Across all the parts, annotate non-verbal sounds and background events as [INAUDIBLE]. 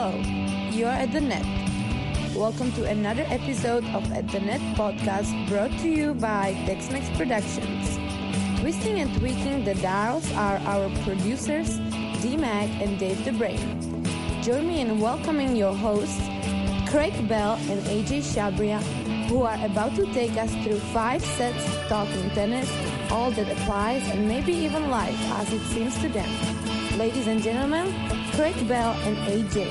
Hello, you're at the net. Welcome to another episode of At the Net podcast brought to you by Tex-Mex Productions. Twisting and tweaking the dials are our producers, D-Mac and Dave the Brain. Join me in welcoming your hosts, Craig Bell and AJ Shabria, who are about to take us through five sets talking tennis, all that applies, and maybe even life as it seems to them. Ladies and gentlemen, Craig Bell and AJ.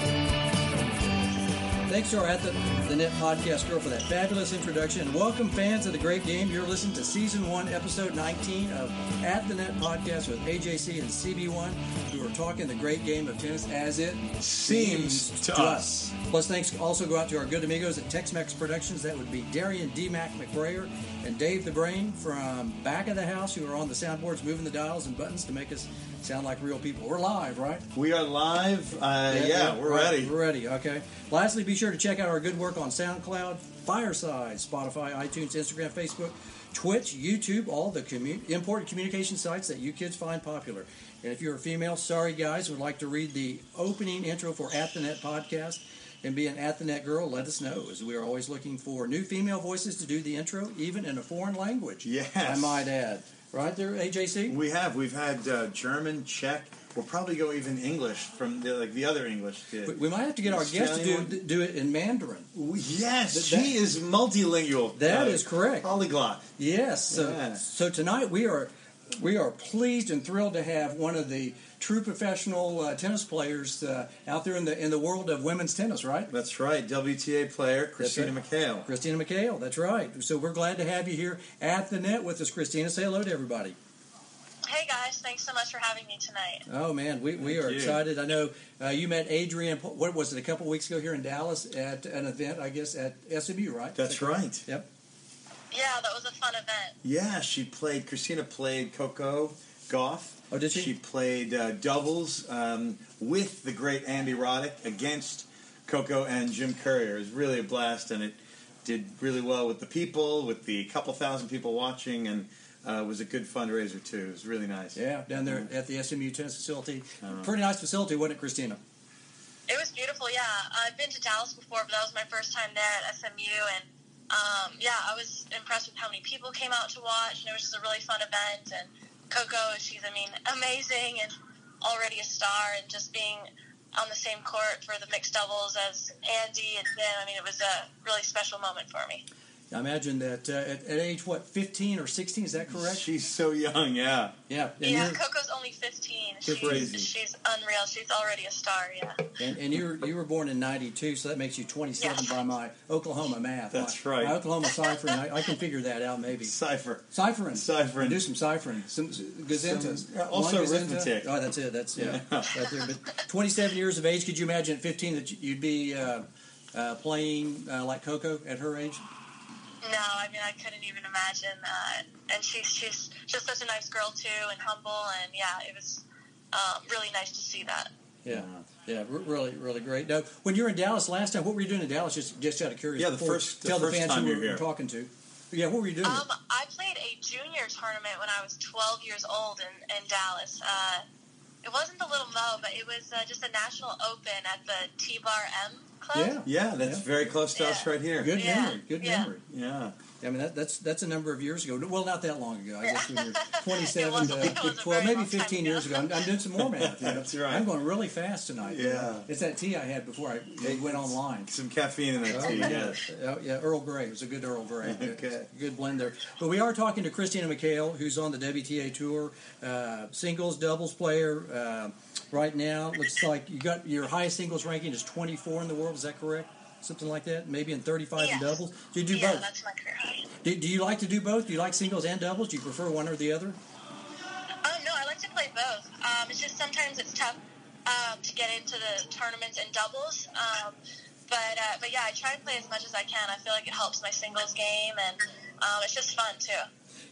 Thanks to our At the, the Net podcast girl for that fabulous introduction. And welcome, fans of the great game. You're listening to season one, episode 19 of At the Net podcast with AJC and CB1, who are talking the great game of tennis as it Seems to us. Plus, thanks also go out to our good amigos at Tex Mex Productions. That would be Darian D. Mac McBrayer and Dave the Brain from back of the house, who are on the soundboards moving the dials and buttons to make us sound like real people. We're live, right? We are live. Uh, yeah, we're right, ready. We're ready. Okay. Lastly, be sure to check out our good work on SoundCloud, Fireside, Spotify, iTunes, Instagram, Facebook, Twitch, YouTube, all the important communication sites that you kids find popular. And if you're a female, sorry guys, would like to read the opening intro for At the Net podcast and be an At the Net girl, let us know, as we are always looking for new female voices to do the intro, even in a foreign language. Yes. I might add. Right there, AJC? We have. We've had uh, German, Czech. We'll probably go even English from the, like the other English kid. we might have to get our guest to do, do it in Mandarin. Yes, That- she is multilingual. That uh, is correct. Polyglot. Yes. So, Yeah. so tonight we are we are pleased and thrilled to have one of the true professional uh, tennis players uh, out there in the in the world of women's tennis, right? That's right. WTA player Christina right. McHale. Christina McHale. That's right. So we're glad to have you here at the net with us, Christina. Say hello to everybody. Hey guys, thanks so much for having me tonight. Oh man, we, we Thank are you. excited. I know uh, you met Adrian. What was it? A couple weeks ago here in Dallas at an event, I guess at SMU, right? That's right. Yep. Yeah, that was a fun event. Yeah, she played. Christina played Coco Gauff. Oh, did she? She played uh, doubles um, with the great Andy Roddick against Coco and Jim Courier. It was really a blast, and it did really well with the people, with the couple thousand people watching, and uh, was a good fundraiser too. It was really nice. Yeah, down there at the SMU tennis facility. Uh-huh. Pretty nice facility, wasn't it, Christina? It was beautiful. Yeah, I've been to Dallas before, but that was my first time there at SMU, and um, yeah, I was impressed with how many people came out to watch, and it was just a really fun event. And Coco, she's, I mean, amazing and already a star, and just being on the same court for the mixed doubles as Andy and Jim, I mean, it was a really special moment for me. I imagine that uh, at, at age what, fifteen or sixteen? Is that correct? She's so young. Yeah. Yeah, and yeah, Coco's only 15. Good She's, crazy. she's unreal. She's already a star, yeah. and, and you were you were born in '92, so that makes you 27 Yeah. by my Oklahoma math. That's my, right. My Oklahoma ciphering, I, I can figure that out maybe. Cipher. Ciphering, Ciphering. Do some ciphering. Some gazentas. Some- uh, also One gazenta. arithmetic. Oh, that's it. That's yeah. Yeah. [LAUGHS] right there. But 27 years of age. Could you imagine at 15 that you'd be uh, uh, playing uh, like Coco at her age? No, I mean I couldn't even imagine. Uh, and she's she's just such a nice girl too, and humble, and yeah, it was um, really nice to see that. Yeah, yeah, really, really great. Now, when you were in Dallas last time, what were you doing in Dallas? Just, just out of curiosity. Yeah, the first- the tell first the fans time who you we were were here. talking to. Yeah, what were you doing? Um, I played a junior tournament when I was 12 years old in, in Dallas. Uh, it wasn't the Little Mo, but it was uh, just a national open at the T Bar M Club. yeah, Yeah, that's Yeah. very close to us right here. good Yeah, memory. Good yeah. memory. Yeah. I mean, that, that's that's a number of years ago. Well, not that long ago. I guess we were [LAUGHS] It 27 wasn't- to 12, maybe 15 years ago. I'm, I'm doing some more math. you know. That's right. I'm going really fast tonight. you know. Yeah. It's that tea I had before I you know, went online. Some caffeine in that Oh, tea. yeah. Yes. Oh, yeah, Earl Grey. It was a good Earl Grey. [LAUGHS] Okay. Good blend there. But we are talking to Christina McHale, who's on the WTA Tour, uh, singles, doubles player. Uh, right now, looks like you got your highest singles ranking is 24 in the world. Is that correct? Something like that? Maybe in 35 in Yes. doubles? Do you do yeah, both? that's my career high. Do, do you like to do both? Do you like singles and doubles? Do you prefer one or the other? Um, no, I like to play both. Um, it's just sometimes it's tough um, to get into the tournaments and doubles. Um, but uh, but yeah, I try to play as much as I can. I feel like it helps my singles game, and um, it's just fun too.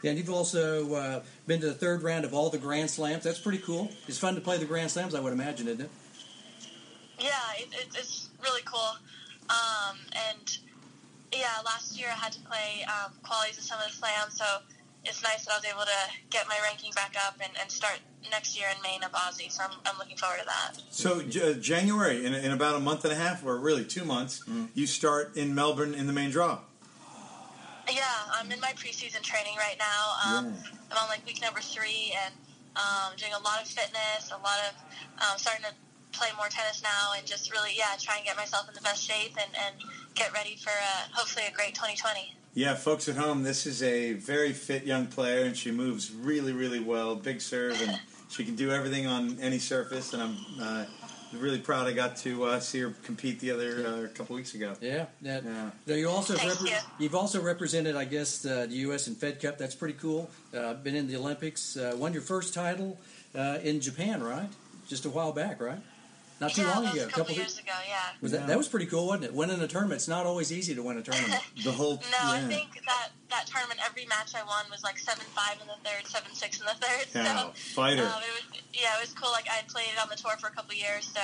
Yeah, and you've also uh, been to the third round of all the Grand Slams. That's pretty cool. It's fun to play the Grand Slams, I would imagine, isn't it? Yeah, it, it, it's really cool. Um, and yeah, last year I had to play um, qualities of some of the slams, so it's nice that I was able to get my ranking back up and, and start next year in main of Aussie. So I'm, I'm looking forward to that. So uh, January, in, in about a month and a half, or really two months, you start in Melbourne in the main draw. Yeah, I'm in my preseason training right now. Um, I'm on like week number three and um, doing a lot of fitness, a lot of um, starting to play more tennis now, and just really, yeah, try and get myself in the best shape and, and get ready for uh, hopefully a great 2020. Yeah, folks at home, this is a very fit young player, and she moves really, really well. Big serve, and [LAUGHS] she can do everything on any surface. And I'm uh, really proud I got to uh, see her compete the other uh, couple weeks ago. Yeah, that, Yeah. Now you also Thank repre- you. you've also represented, I guess, uh, the U.S. in Fed Cup. That's pretty cool. Uh, been in the Olympics. Uh, won your first title uh, in Japan, right? Just a while back, right? Not too yeah, long that was ago. a couple, of- years ago. Yeah. Was Yeah. that that was pretty cool, wasn't it? Winning a tournament. It's not always easy to win a tournament. [LAUGHS] The whole No, yeah. I think that that tournament, every match I won was like seven five in the third, seven six in the third. Wow, so fighter. Um, it was, yeah, it was cool. Like I had played on the tour for a couple years, so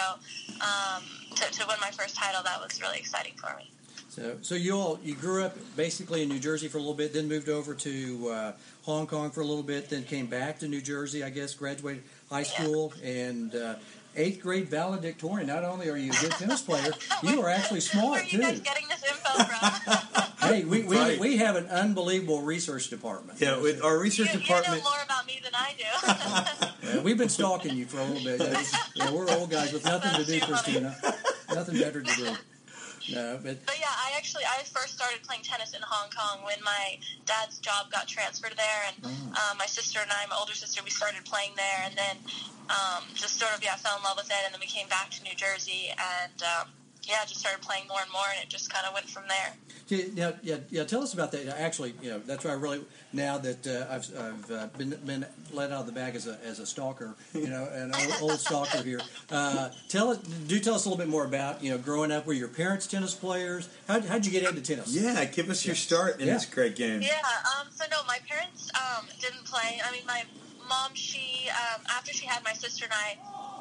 um, to, to win my first title, that was really exciting for me. So, so you all you grew up basically in New Jersey for a little bit, then moved over to uh, Hong Kong for a little bit, then came back to New Jersey. I guess graduated high school and uh, eighth grade valedictorian. Not only are you a good tennis player, [LAUGHS] you are actually Where smart are you guys too. getting this info from? [LAUGHS] Hey, we, we, Right. we have an unbelievable research department. yeah, with our you, research you know department. more about me than I do. [LAUGHS] We've been stalking you for a little bit. It's- yeah, we're old guys with nothing to do, That's too funny. Christina. Nothing better to do. No, but But yeah, I actually I first started playing tennis in Hong Kong when my dad's job got transferred there, and um, my sister and I, my older sister, we started playing there, and then um, just sort of yeah fell in love with it, and then we came back to New Jersey, and um, yeah, just started playing more and more, and it just kind of went from there. Yeah, yeah, yeah, yeah. Tell us about that. Actually, you know, that's why I really now that uh, I've, I've uh, been been let out of the bag as a as a stalker, you know, an old, old stalker here. Uh, tell us, do tell us a little bit more about you know growing up. Were your parents tennis players? How how'd you get into tennis? Yeah, give us your start in Yeah. this great game. Yeah. Um, so no, my parents um, didn't play. I mean, my mom, she um, after she had my sister and I,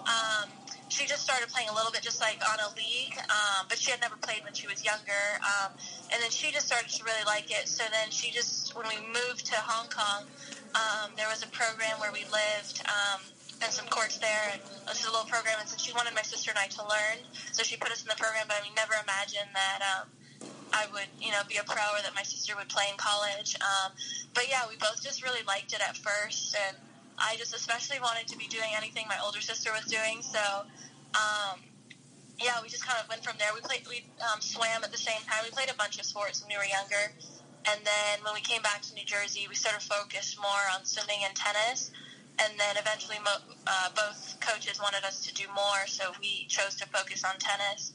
um, she just started playing a little bit, just like on a league. Um, but she had never played when she was younger. Um, and then she just started to really like it. So then she just, when we moved to Hong Kong, um, there was a program where we lived. Um, and some courts there, and this is a little program. And so she wanted my sister and I to learn, so she put us in the program. But I mean, never imagined that um, I would, you know, be a pro or that my sister would play in college. Um, but yeah, we both just really liked it at first, and I just especially wanted to be doing anything my older sister was doing. So, um, yeah, we just kind of went from there. We played, we um, swam at the same time. We played a bunch of sports when we were younger, and then when we came back to New Jersey, we sort of focused more on swimming and tennis. And then eventually, mo- uh, both coaches wanted us to do more, so we chose to focus on tennis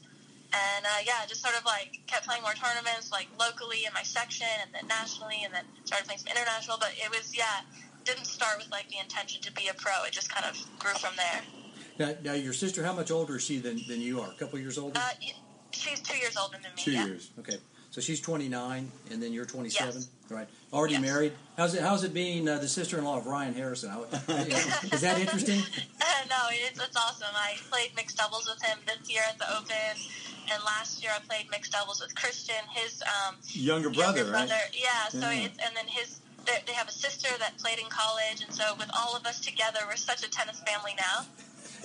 and uh, yeah, just sort of like kept playing more tournaments, like locally in my section, and then nationally, and then started playing some international. But it was yeah, didn't start with like the intention to be a pro. It just kind of grew from there. Now, now your sister, how much older is she than, than you are? A couple years older. Uh, she's two years older than me. Two yeah. years. Okay, so she's twenty nine, and then you're twenty seven. Yes. Right. Already Yes. married. How's it? How's it being uh, the sister in law of Ryan Harrison? How, [LAUGHS] is that interesting? [LAUGHS] no, it's, it's awesome. I played mixed doubles with him this year at the Open, and last year I played mixed doubles with Christian, his um, Younger brother, younger right? Yeah, so Yeah. it's and then his. They they have a sister that played in college, and so with all of us together, we're such a tennis family now.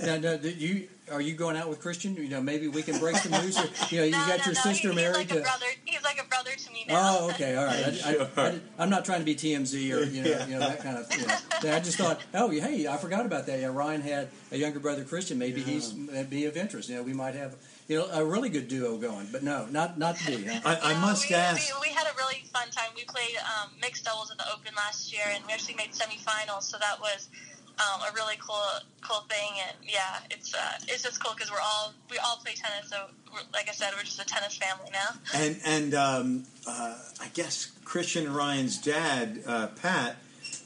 Now, now, did you are you going out with Christian? You know, maybe we can break some news. Here. You know, you [LAUGHS] no, got no, your no. sister he, married he's like to. a brother. He's like a brother to me now. Oh, okay, all right. I, [LAUGHS] Sure. I, I, am not trying to be TMZ or you know, Yeah. you know that kind of. You know. I just thought, oh, hey, I forgot about that. Yeah, Ryan had a younger brother, Christian. Maybe Yeah. he's be of interest. You know, we might have you know a really good duo going. But no, not not to be. Huh? I, I No, must we, ask. We, we had a really fun time. We played um, mixed doubles at the Open last year, and we actually made semifinals. So that was um, a really cool, cool thing. And yeah, it's uh, it's just cool because we're all we all play tennis. So we're, like I said, we're just a tennis family now. And and um, uh, I guess Christian and Ryan's dad, uh, Pat,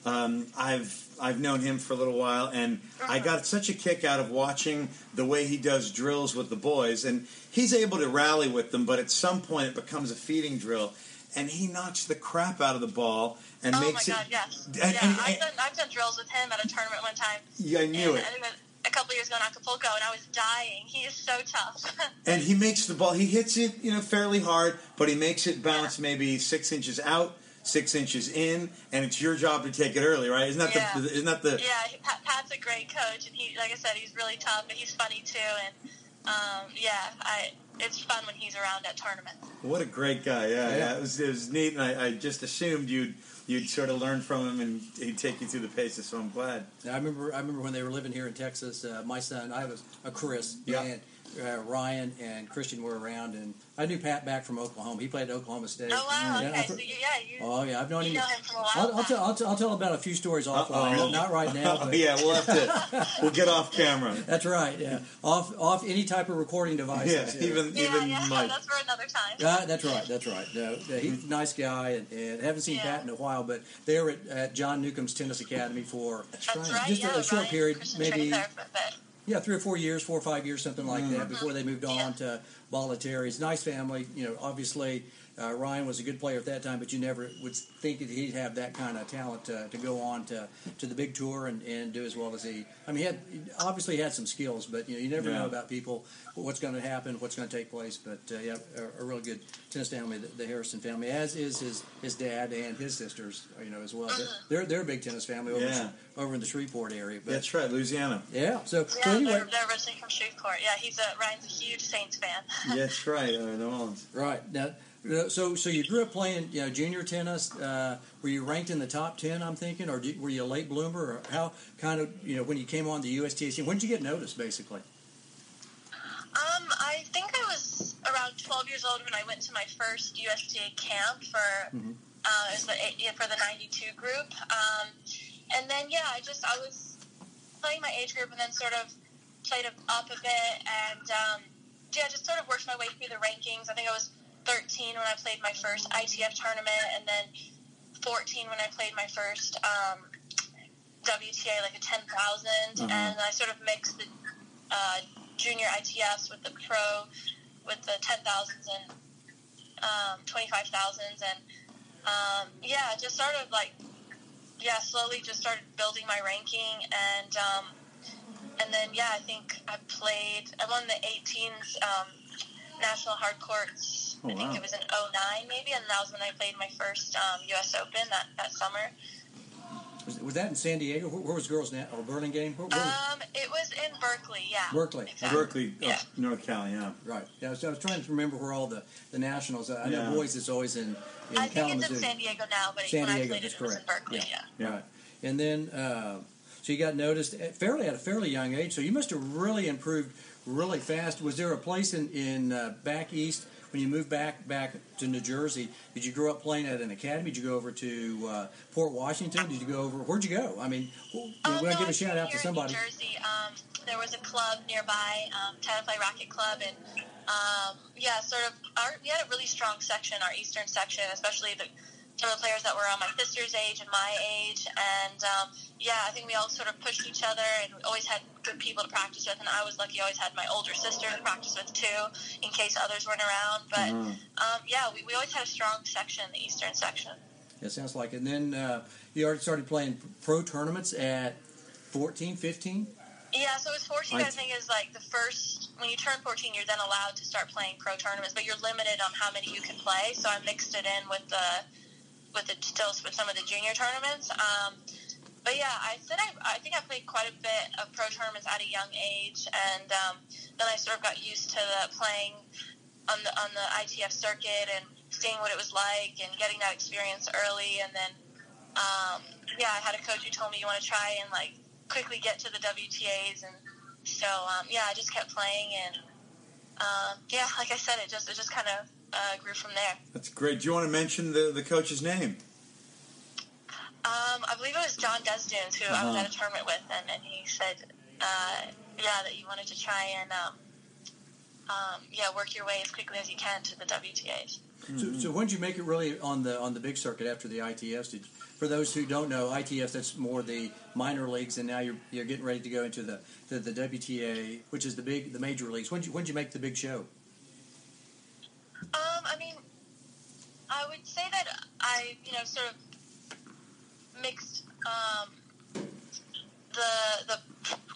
um, I've I've known him for a little while, and I uh-huh. got such a kick out of watching the way he does drills with the boys, and he's able to rally with them, but at some point it becomes a feeding drill, and he knocks the crap out of the ball and oh my makes god, it. yes, and- yeah. and- I've done I've done drills with him at a tournament one time. Yeah, I knew and it. I think it was a couple years ago in Acapulco, and I was dying. He is so tough. [LAUGHS] And he makes the ball. He hits it, you know, fairly hard, but he makes it bounce maybe six inches out. Six inches in, and it's your job to take it early, right? Isn't that Yeah. the isn't that the Yeah, Pat, Pat's a great coach, and he, like I said, he's really tough, but he's funny too. And um, yeah, I it's fun when he's around at tournaments. What a great guy! Yeah, yeah. Yeah. It, was, it was neat, and I, I just assumed you'd you'd sort of learn from him, and he'd take you through the paces. So I'm glad. I remember. I remember when they were living here in Texas. Uh, my son, I was a Chris, Yeah. and uh, Ryan and Christian were around, and I knew Pat back from Oklahoma. He played at Oklahoma State. Oh wow, Yeah, okay, I, so you, yeah, you, oh yeah, I've known you him. know him from a while. I'll, I'll, tell, I'll, tell, I'll tell about a few stories offline. Uh-oh. Not, not right now. But [LAUGHS] yeah, we'll have to. we'll get off camera. [LAUGHS] That's right. Yeah, off off any type of recording device. Yeah, even yeah, even yeah, Mike. that's for another time. Uh, that's right. That's right. No, no, he's a nice guy, and, and haven't seen Yeah. Pat in a while. But they were at, at John Newcombe's Tennis Academy for That's right. just a- yeah, a short Ryan period, Christian maybe- trained there for a bit. Yeah, three or four years, four or five years, something like that, mm-hmm. before they moved on Yeah. to Bollettieri's. Nice family. You know, obviously uh, Ryan was a good player at that time, but you never would think that he'd have that kind of talent to, to go on to, to the big tour and, and do as well as he. I mean, he had obviously had some skills, but you know, you never Yeah. know about people, what's going to happen, what's going to take place. But uh, yeah, a, a really good tennis family, the, the Harrison family, as is his his dad and his sisters. You know, as well. They're they're, they're a big tennis family over Yeah. over in the Shreveport area. But That's right, Louisiana. yeah, so, so anyway. they're, they're originally from Shreveport. Yeah, he's a Ryan's a huge Saints fan. [LAUGHS] That's right, uh, New Orleans. Right now, so so you grew up playing, you know, junior tennis. Uh, were you ranked in the top ten? I'm thinking, or did, were you a late bloomer, or how kind of you know when you came on the USTA scene? When did you get noticed, basically? Um, I think I was around 12 years old when I went to my first USTA camp for Mhm. uh, it was the, yeah, for the 92 group. Um, and then yeah, I just I was playing my age group and then sort of played up a bit and um, yeah, just sort of worked my way through the rankings. I think I was 13 when I played my first ITF tournament, and then 14 when I played my first um, WTA, like a 10,000. Uh-huh. And I sort of mixed the uh, junior ITFs with the pro, with the 10,000s and um, 25,000s. And um, yeah, just sort of like, yeah, slowly just started building my ranking. And um, and then, yeah, I think I played, I won the 18s um, National Hard Courts. Oh, I think wow. it was in 09 maybe, and that was when I played my first um, U.S. Open that, that summer. Was, was that in San Diego? Where, where was girls' na- or Burlingame? Where, where was, Um, it was in Berkeley, yeah. Berkeley. Exactly. Berkeley, Yeah. up North Cal, yeah. right. Yeah, so I was trying to remember where all the, the nationals. I know Yeah. boys it's always in in I think Kalamazoo. it's in San Diego now, but San when I Diego, played that's it, it was in correct. Berkeley, Yeah. yeah. Right. And then, uh, so you got noticed at fairly at a fairly young age. So you must have really improved really fast. Was there a place in in uh, back east when you moved back back to New Jersey? Did you grow up playing at an academy? Did you go over to uh, Port Washington? Did you go over? Where'd you go? I mean, we want no, to give a shout out to somebody. New Jersey, um, there was a club nearby, um, Tenafly Racket Club, and um, yeah, sort of. Our, we had a really strong section, our Eastern section, especially the some of the players that were on my sister's age and my age, and um, yeah, I think we all sort of pushed each other, and we always had good people to practice with. And I was lucky; I always had my older sister to practice with too, in case others weren't around. But Mhm. um, yeah, we, we always had a strong section, the Eastern section. It sounds like. it. And then uh, you already started playing pro tournaments at 14, 15? Yeah, so it was 14, I Right. think, is like the first, when you turn 14, you're then allowed to start playing pro tournaments, but you're limited on how many you can play. So I mixed it in with the, with the, still with some of the junior tournaments. Um, but yeah, I said I, I think I played quite a bit of pro tournaments at a young age, and um, then I sort of got used to the playing on the on the ITF circuit and seeing what it was like and getting that experience early, and then um, yeah, I had a coach who told me you want to try and like quickly get to the WTAs, and so um, yeah, I just kept playing, and um, yeah, like I said, it just it just kind of uh, grew from there. That's great. Do you want to mention the, the coach's name? Um, I believe it was John Desdunes who I was Uh-huh. at a tournament with, and, and he said, uh, yeah, that you wanted to try and um, um, yeah, work your way as quickly as you can to the WTAs. So, so when did you make it really on the on the big circuit after the ITFs? Did, for those who don't know, ITFs that's more the minor leagues, and now you're you're getting ready to go into the the, the WTA, which is the big the major leagues. When did you when did you make the big show? I mean, I would say that I, you know, sort of mixed um, the the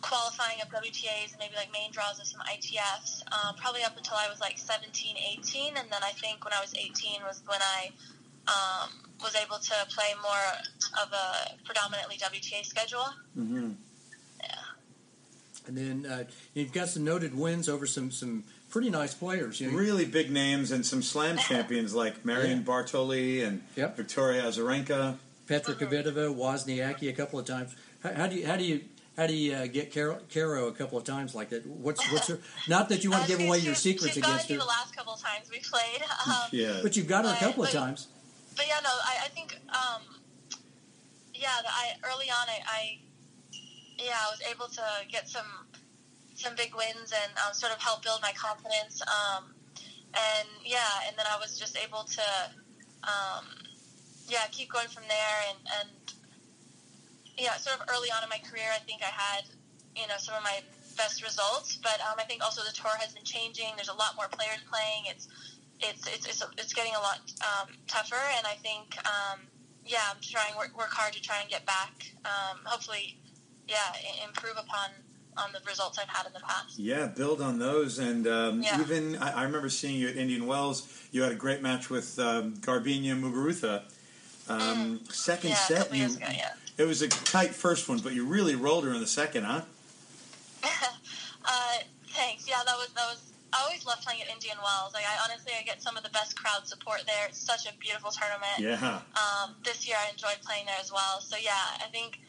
qualifying of WTAs and maybe like main draws of some ITFs, um, probably up until I was like 17, 18, and then I think when I was 18 was when I um, was able to play more of a predominantly WTA schedule. hmm Yeah. And then uh, you've got some noted wins over some some pretty nice players. You know, Really big names and some slam champions like Marion Yeah. Bartoli and Yep. Victoria Azarenka. Petra. Kvitova, Wozniacki a couple of times. How, how do you how do you how do you uh, get Caro, Caro a couple of times like that? What's what's her? Not that you want Uh, to give away she- your secrets she's against gotten her, the last couple of times we played. [LAUGHS] Um, Yeah. but you've got her a But- couple of times. but yeah, no, I, I think, um, yeah, I early on, I, I, yeah, I was able to get some some big wins and um, sort of help build my confidence. Um, and yeah, and then I was just able to, um, yeah, keep going from there. And, and yeah, sort of early on in my career, I think I had, you know, some of my best results. But um, I think also the tour has been changing. There's a lot more players playing. It's it's it's it's, it's getting a lot um, tougher, and I think um, yeah, I'm trying work work hard to try and get back. Um, hopefully, yeah, improve upon on the results I've had in the past. Yeah, build on those, and um, Yeah. even I, I remember seeing you at Indian Wells. You had a great match with um, Garbiñe Muguruza. Um, Second Mm. Yeah, set, you, ago, yeah. it was a tight first one, but you really rolled her in the second, huh? [LAUGHS] uh, thanks. Yeah, that was that was. I always love playing at Indian Wells. Like, I honestly, I get some of the best crowd support there. It's such a beautiful tournament. Yeah. Um, this year, I enjoyed playing there as well. So yeah, I think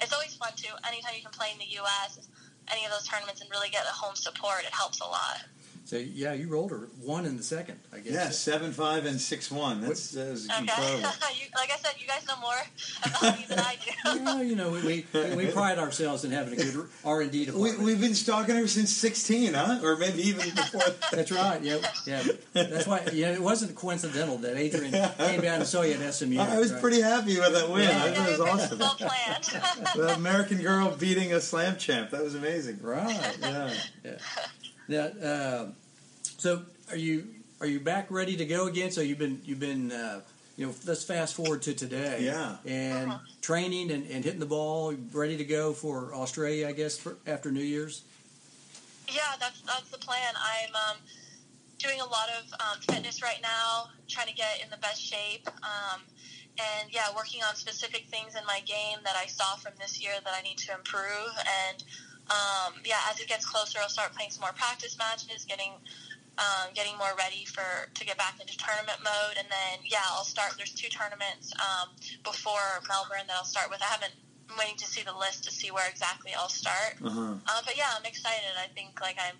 it's always fun too. Anytime you can play in the U.S., any of those tournaments, and really get the home support, it helps a lot. So yeah, you rolled her one in the second, I guess. Yeah, seven five and six one. That's, that's Okay. incredible. [LAUGHS] you, like I said, you guys know more about me than I do. [LAUGHS] Well, you know, we, we, we pride ourselves in having a good R and D We, department. we've been stalking her since sixteen, huh? Or maybe even before. [LAUGHS] That's right. Yeah, yeah. That's why. Yeah, it wasn't coincidental that Adrian came down and saw you at SMU. I was right? pretty happy with that win. Yeah, I thought it was awesome. well planned. the American girl beating a slam champ. That was amazing. right. Yeah. Now, uh, so are you are you back ready to go again? So you've been you've been uh, you know let's fast forward to today. Yeah. And Uh-huh. training and, and hitting the ball, ready to go for Australia, I guess, for, after New Year's. yeah, that's that's the plan. I'm um, doing a lot of um, fitness right now, trying to get in the best shape. Um, and yeah, working on specific things in my game that I saw from this year that I need to improve. And um, yeah, as it gets closer, I'll start playing some more practice matches, getting um, getting more ready for to get back into tournament mode. And then yeah, I'll start. There's two tournaments um, before Melbourne that I'll start with. I haven't. I'm waiting to see the list to see where exactly I'll start. Uh-huh. Uh, but yeah, I'm excited. I think like I'm.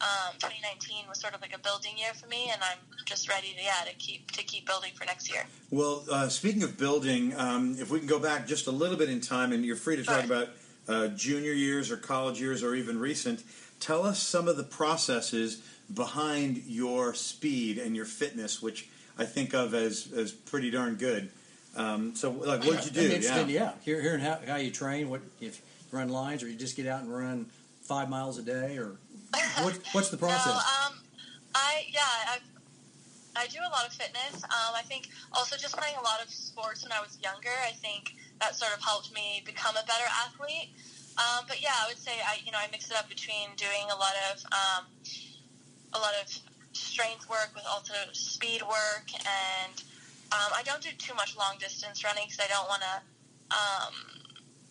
Um, 2019 was sort of like a building year for me, and I'm just ready to yeah to keep to keep building for next year. Well, uh, speaking of building, um, if we can go back just a little bit in time, and you're free to talk Sure. about uh, junior years or college years or even recent, tell us some of the processes behind your speed and your fitness, which I think of as, as pretty darn good. Um, so, like, what did you do? I'm interested, yeah. Hear, hearing how, how you train, what if you run lines, or you just get out and run five miles a day, or what, what's the [LAUGHS] process? No, um, I yeah, I I do a lot of fitness. Um, I think also just playing a lot of sports when I was younger. I think that sort of helped me become a better athlete. Um, but yeah, I would say I you know I mix it up between doing a lot of um, a lot of strength work with also speed work, and um, I don't do too much long distance running because I don't want to. Um,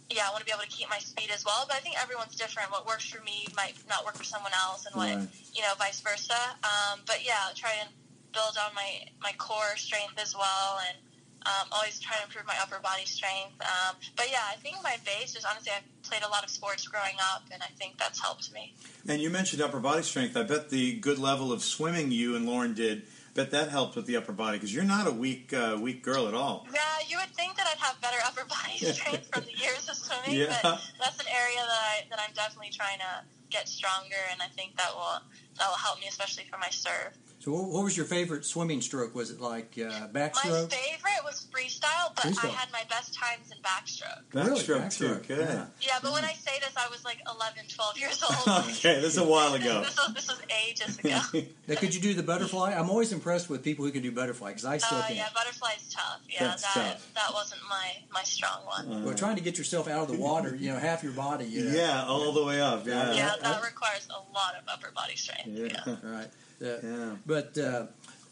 yeah, I want to be able to keep my speed as well. But I think everyone's different. What works for me might not work for someone else, and what Right. you know, vice versa. Um, but yeah, I'll try and build on my my core strength as well, and um, always try to improve my upper body strength. Um, but yeah, I think my base is honestly I've played a lot of sports growing up, and I think that's helped me. And you mentioned upper body strength. I bet the good level of swimming you and Lauren did, bet that helped with the upper body because you're not a weak uh, weak girl at all. Yeah, you would think that I'd have better upper body [LAUGHS] strength from the years of swimming, Yeah. but that's an area that I that I'm definitely trying to get stronger, and I think that will that will help me, especially for my serve. So, what, what was your favorite swimming stroke? Was it like uh, backstroke? My favorite was freestyle, but I had my best times in backstroke. Really? Backstroke too. Good. yeah. Yeah, but when I say this, I was like 11, 12 years [LAUGHS] old. okay, this is a while ago. this was this was ages ago. [LAUGHS] Now, could you do the butterfly? I'm always impressed with people who can do butterfly because I still Uh, can't. yeah, butterfly's tough. Yeah, That's that tough. that wasn't my my strong one. Well, trying to get yourself out of the water, you know, half your body. You know. Yeah, all the way up. Yeah. yeah, I- that requires a lot of upper body strength. Yeah. Yeah. Right. Uh, Yeah. But uh,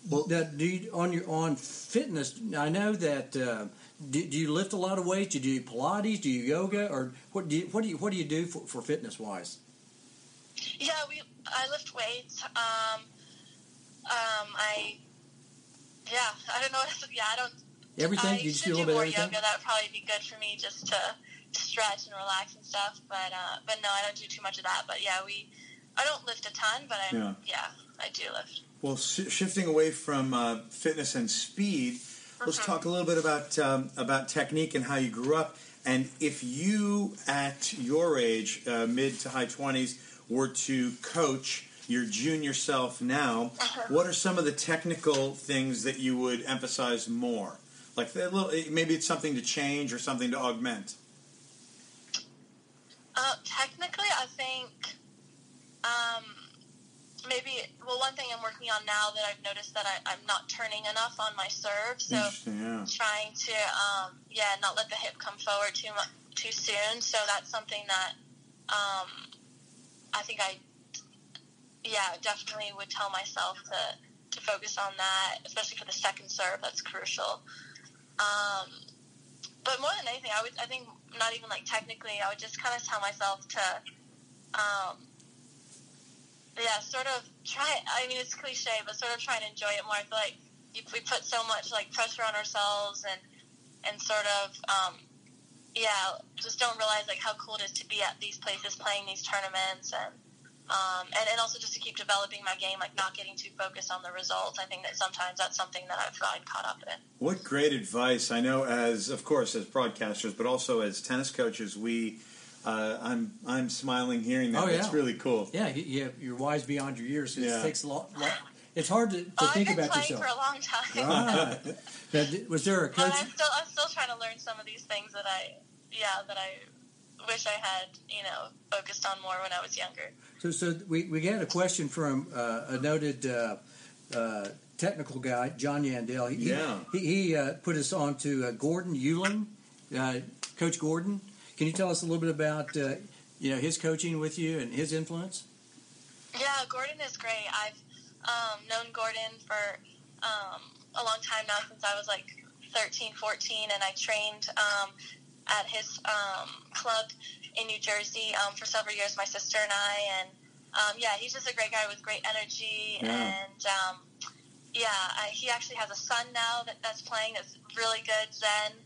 Well, now, do you, on your on fitness? I know that. Uh, do, do, you lift a lot of weights? Do you do Pilates? Do you yoga, or what do you what do you what do you do for, for fitness wise? Yeah, we I lift weights. Um, um, I yeah, I don't know [LAUGHS] what else. Yeah, I don't. Everything I you just should do a little bit more everything. yoga. That would probably be good for me just to stretch and relax and stuff. But uh, but no, I don't do too much of that. But yeah, we. I don't lift a ton, but I Yeah. yeah, I do lift. Well, sh- shifting away from uh, fitness and speed, let's talk a little bit about um, about technique and how you grew up. And if you, at your age, uh, mid to high twenties, were to coach your junior self now, what are some of the technical things that you would emphasize more? Like the little, maybe it's something to change or something to augment. Uh, technically, I think um, maybe well, one thing I'm working on now that I've noticed that I, I'm not turning enough on my serve. So yeah. trying to um, yeah not let the hip come forward too much too soon. So that's something that um, I think I yeah definitely would tell myself to to focus on that, especially for the second serve. That's crucial. Um, but more than anything, I would I think not even like technically, I would just kind of tell myself to um, yeah sort of try. I mean, it's cliche, but sort of try and enjoy it more. I feel like we put so much like pressure on ourselves and and sort of um, yeah, just don't realize like how cool it is to be at these places playing these tournaments and. Um, and, and also just to keep developing my game, like not getting too focused on the results. I think that sometimes that's something that I've gotten caught up in. What great advice! I know, as of course, as broadcasters, but also as tennis coaches, we. Uh, I'm I'm smiling hearing that. Oh, It's yeah. really cool. Yeah, you, you, you're wise beyond your years. It Yeah. takes a lot, lot. It's hard to, to Oh, think I've been about playing yourself. for a long time. Right. [LAUGHS] Now, was there a But? I'm still I'm still trying to learn some of these things that I yeah that I wish I had you know focused on more when I was younger. So, so we, we got a question from uh, a noted uh, uh, technical guy, John Yandell. He, Yeah. He, he uh, put us on to uh, Gordon Uehling, uh, Coach Gordon. Can you tell us a little bit about uh, you know his coaching with you and his influence? Yeah, Gordon is great. I've um, known Gordon for um, a long time now since I was like 13, 14, and I trained um, at his um, club in New Jersey um, for several years. My sister and I, and um, yeah, he's just a great guy with great energy, Yeah. and um, yeah, I, he actually has a son now that, that's playing that's really good, Zen.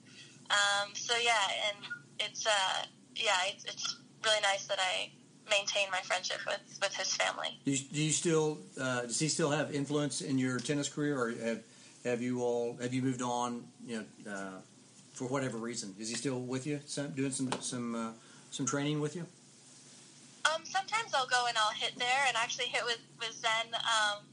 Um, so yeah, and it's uh, yeah, it's, it's really nice that I maintain my friendship with, with his family. Do you, do you still uh, does he still have influence in your tennis career, or have have you all have you moved on? You know, uh, for whatever reason, is he still with you, some, doing some some uh, some training with you? Um, sometimes I'll go and I'll hit there, and actually hit with with Zen um,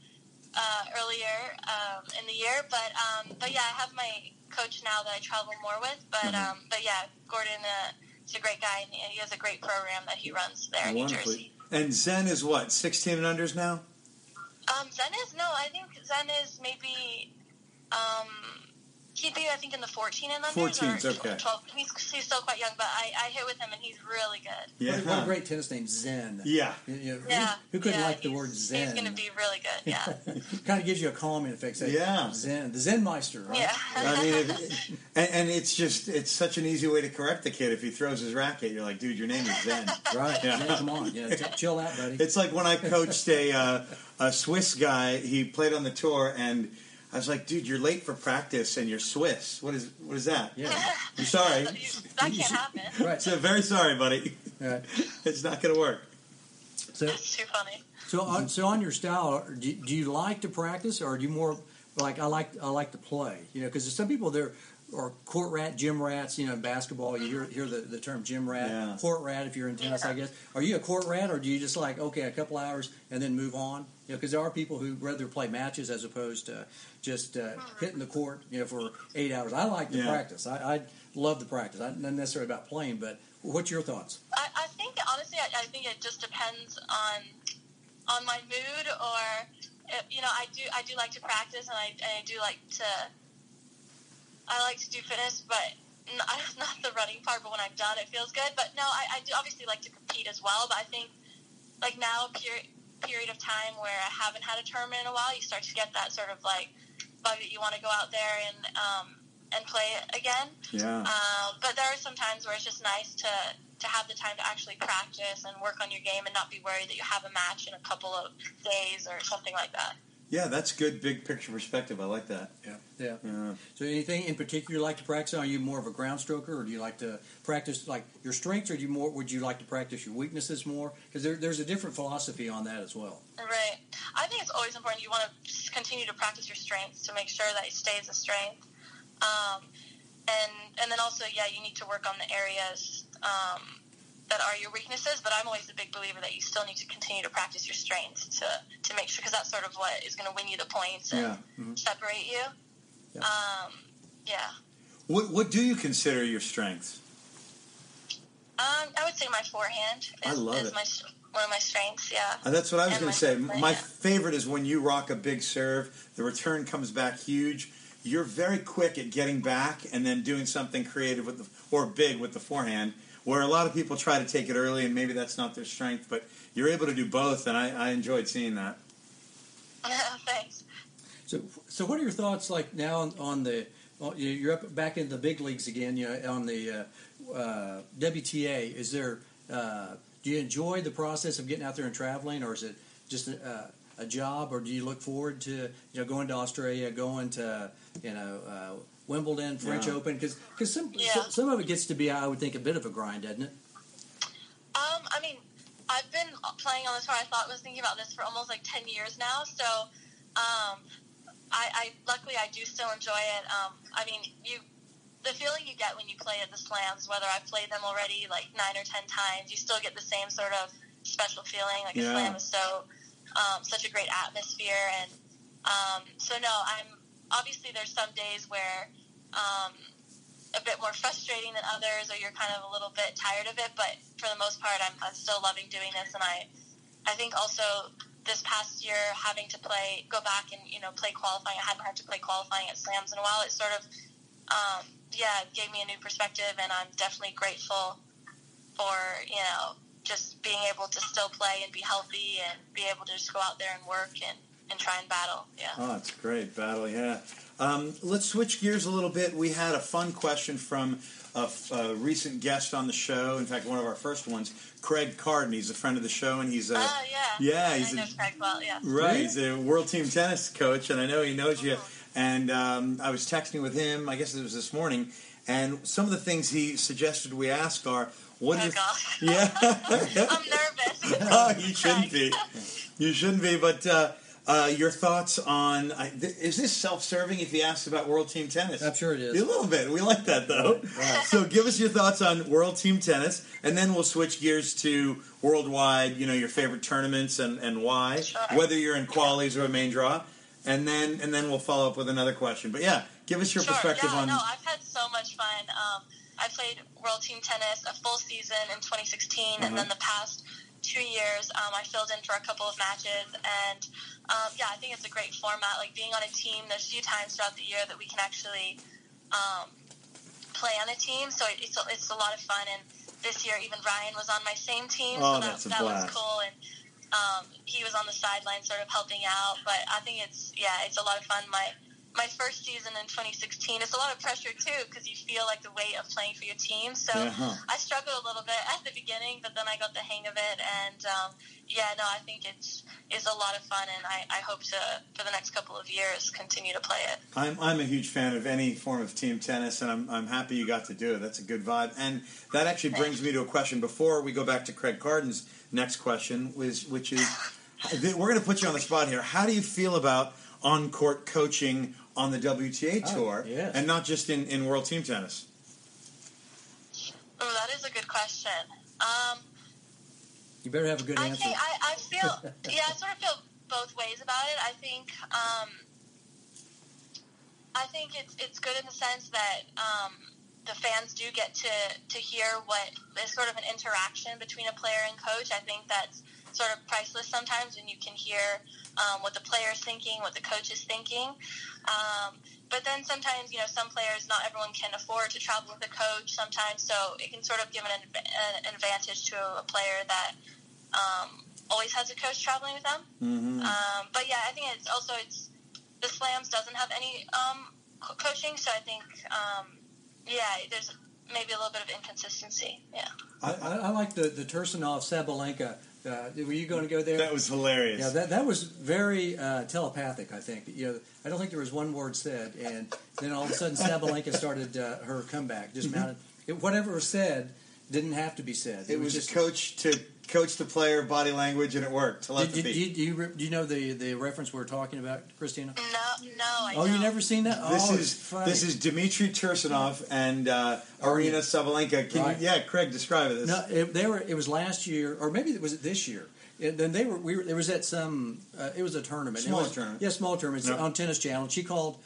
uh, earlier um, in the year. But um, but yeah, I have my coach now that I travel more with. But Mhm. um, but yeah, Gordon uh, is a great guy, and he has a great program that he runs there in New Jersey. And Zen is what 16 and unders now. Um, Zen is no, I think Zen is maybe um, he'd be I think in the fourteen and under 14's, or okay. twelve. He's, he's still quite young, but I, I hit with him and he's really good. Yeah. What, a- what a great tennis name, Zen. Yeah. You know, who- Yeah, who, couldn't yeah, like the word Zen? He's going to be really good. Yeah, [LAUGHS] kind of gives you a calming effect. Say, Yeah. Zen, the Zen Meister, right? yeah. I mean, if, and, and it's just it's such an easy way to correct the kid if he throws his racket. You're like, dude, your name is Zen. [LAUGHS] Right. Yeah. Zen, come on. You know, t- chill out, buddy. It's like when I coached a uh, a Swiss guy. He played on the tour, and I was like, "Dude, you're late for practice, and you're Swiss. What is what is that? yeah. I'm sorry. [LAUGHS] that can't happen. [LAUGHS] Right. So very sorry, buddy. Right. [LAUGHS] It's not going to work. So, That's too funny. so on, so on your style, do, do you like to practice, or do you more like I like I like to play? You know, because some people there are court rat, gym rats. You know, in basketball, you hear hear the, the term gym rat, Yeah. court rat. If you're in tennis, I guess. Are you a court rat, or do you just like okay, a couple hours and then move on? You know, because there are people who rather play matches as opposed to just uh, hitting the court. You know, for eight hours. I like to Yeah. practice. I, I love the practice. I, not necessarily about playing, but what's your thoughts? I, I think honestly, I, I think it just depends on on my mood, or uh, you know, I do I do like to practice, and I, and I do like to I like to do fitness, but not, [LAUGHS] not the running part. But when I'm done, it feels good. But no, I, I do obviously like to compete as well. But I think like now, period period of time where I haven't had a tournament in a while, you start to get that sort of like bug that you want to go out there and um, and play again. Yeah. Uh, but there are some times where it's just nice to to have the time to actually practice and work on your game and not be worried that you have a match in a couple of days or something like that. Yeah, that's good big picture perspective. I like that. Yeah. Yeah. Yeah. So anything in particular you like to practice? Are you more of a ground stroker, or do you like to practice like your strengths, or do you more would you like to practice your weaknesses more? Because there, there's a different philosophy on that as well. Right. I think it's always important. You want to just continue to practice your strengths to make sure that it stays a strength. Um, and and then also, yeah, you need to work on the areas um, that are your weaknesses. But I'm always a big believer that you still need to continue to practice your strengths to to make sure because that's sort of what is going to win you the points and Yeah. Mhm. separate you. Yeah. Um, yeah. What What do you consider your strengths? Um, I would say my forehand is, I love is it. my one of my strengths. Yeah. Uh, that's what I was going to say. My yeah. favorite is when you rock a big serve, the return comes back huge. You're very quick at getting back and then doing something creative with the or big with the forehand. Where a lot of people try to take it early and maybe that's not their strength, but you're able to do both, and I, I enjoyed seeing that. [LAUGHS] Thanks. So, so what are your thoughts like now on, on the? Well, you- you're up back in the big leagues again. You know, on the uh, uh, WTA. Is there? Uh, do you enjoy the process of getting out there and traveling, or is it just a, a job, or do you look forward to you know going to Australia, going to you know uh, Wimbledon, French Yeah. Open? Because some, Yeah. some some of it gets to be, I would think, a bit of a grind, doesn't it? Um, I mean, I've been playing on the tour. I thought was thinking about this for almost like ten years now. So, um, I, I luckily I do still enjoy it. Um, I mean, you the feeling you get when you play at the slams, whether I've played them already like nine or ten times, you still get the same sort of special feeling. Like Yeah. a slam is so um, such a great atmosphere, and um, so no, I'm obviously there's some days where. Um, a bit more frustrating than others, or you're kind of a little bit tired of it. But for the most part, I'm, I'm still loving doing this, and I, I think also this past year having to play, go back and you know play qualifying. I hadn't had to play qualifying at slams in a while. It sort of, um, yeah, gave me a new perspective, and I'm definitely grateful for you know just being able to still play and be healthy and be able to just go out there and work and, and try and battle. Yeah. Oh, it's great battle, yeah. Um, let's switch gears a little bit. We had a fun question from a recent guest on the show. In fact, one of our first ones, Craig Kardon. He's a friend of the show, and he's a Oh yeah. yeah, he's I know a- Craig well. Yeah. right. He's a world team tennis coach, and I know he knows you. And um, I was texting with him. I guess it was this morning, and some of the things he suggested we ask are, "What Oh do gosh. Yeah. [LAUGHS] I'm nervous. [LAUGHS] oh, you [LAUGHS] shouldn't be. You shouldn't be. But uh, uh, your thoughts on I, th- is this self-serving? If you asks about World Team Tennis, I'm sure it is. A little bit. We like that though. [LAUGHS] So give us your thoughts on World Team Tennis, and then we'll switch gears to worldwide. You know your favorite tournaments and, and why, Sure. whether you're in qualies or a main draw, and then and then we'll follow up with another question. But yeah, give us your sure. perspective yeah, on. no, I've had so much fun. Um, I played World Team Tennis a full season in 2016, Uh-huh. and then the past two years, um, I filled in for a couple of matches. And um, yeah, I think it's a great format. Like being on a team, there's a few times throughout the year that we can actually um, play on a team, so it, it's a, it's a lot of fun. And this year, even Ryan was on my same team, Oh, so that, that was cool. And um, he was on the sideline, sort of helping out. But I think it's yeah, it's a lot of fun. My my first season in 2016, it's a lot of pressure too because you feel like the weight of playing for your team. So Uh-huh. I struggled a little bit at the beginning, but then I got the hang of it, and um, yeah, no, I think it's it's a lot of fun, and I, I hope to for the next couple of years continue to play it. I'm, I'm a huge fan of any form of team tennis, and I'm, I'm happy you got to do it. That's a good vibe. And that actually brings me to a question before we go back to Craig Kardon's next question, which, which is [LAUGHS] we're going to put you on the spot here. How do you feel about on court coaching on the WTA Oh, tour yes. and not just in, in World Team Tennis? Oh, that is a good question. Um, You better have a good I answer. I, I feel [LAUGHS] yeah, I sort of feel both ways about it. I think um, I think it's it's good in the sense that um, the fans do get to to hear what is sort of an interaction between a player and coach. I think that's sort of priceless sometimes when you can hear um, what the player is thinking, what the coach is thinking. Um, but then sometimes, you know, some players, not everyone can afford to travel with a coach sometimes, so it can sort of give an, an advantage to a player that um, always has a coach traveling with them. Mm-hmm. Um, but yeah, I think it's also it's the slams doesn't have any um, co- coaching, so I think um, yeah, there's maybe a little bit of inconsistency. Yeah. I, I, I like the the Tursunov Sabalenka. Uh, were you going to go there? That was hilarious. Yeah, that, that was very uh, telepathic. I think you know. I don't think there was one word said, and then all of a sudden Sabalenka started uh, her comeback. Just mounted it, whatever was said didn't have to be said. it was just. just coach to coach the player body language, and it worked. do, Telepathy. do, do, you, do, you, re- do you know the, the reference we're talking about, Christina? No, no, I Oh, don't. you never seen that? This oh, is funny. this is Dmitry Tursunov and uh, Aryna Sabalenka. Can Right. you, yeah, Craig, describe it. No, it, they were. It was last year, or maybe it was it this year. And then they were. We were. There was at some. Uh, it was a tournament. It Small was- tournament. Yeah, small tournament It's Yeah. on Tennis Channel. She called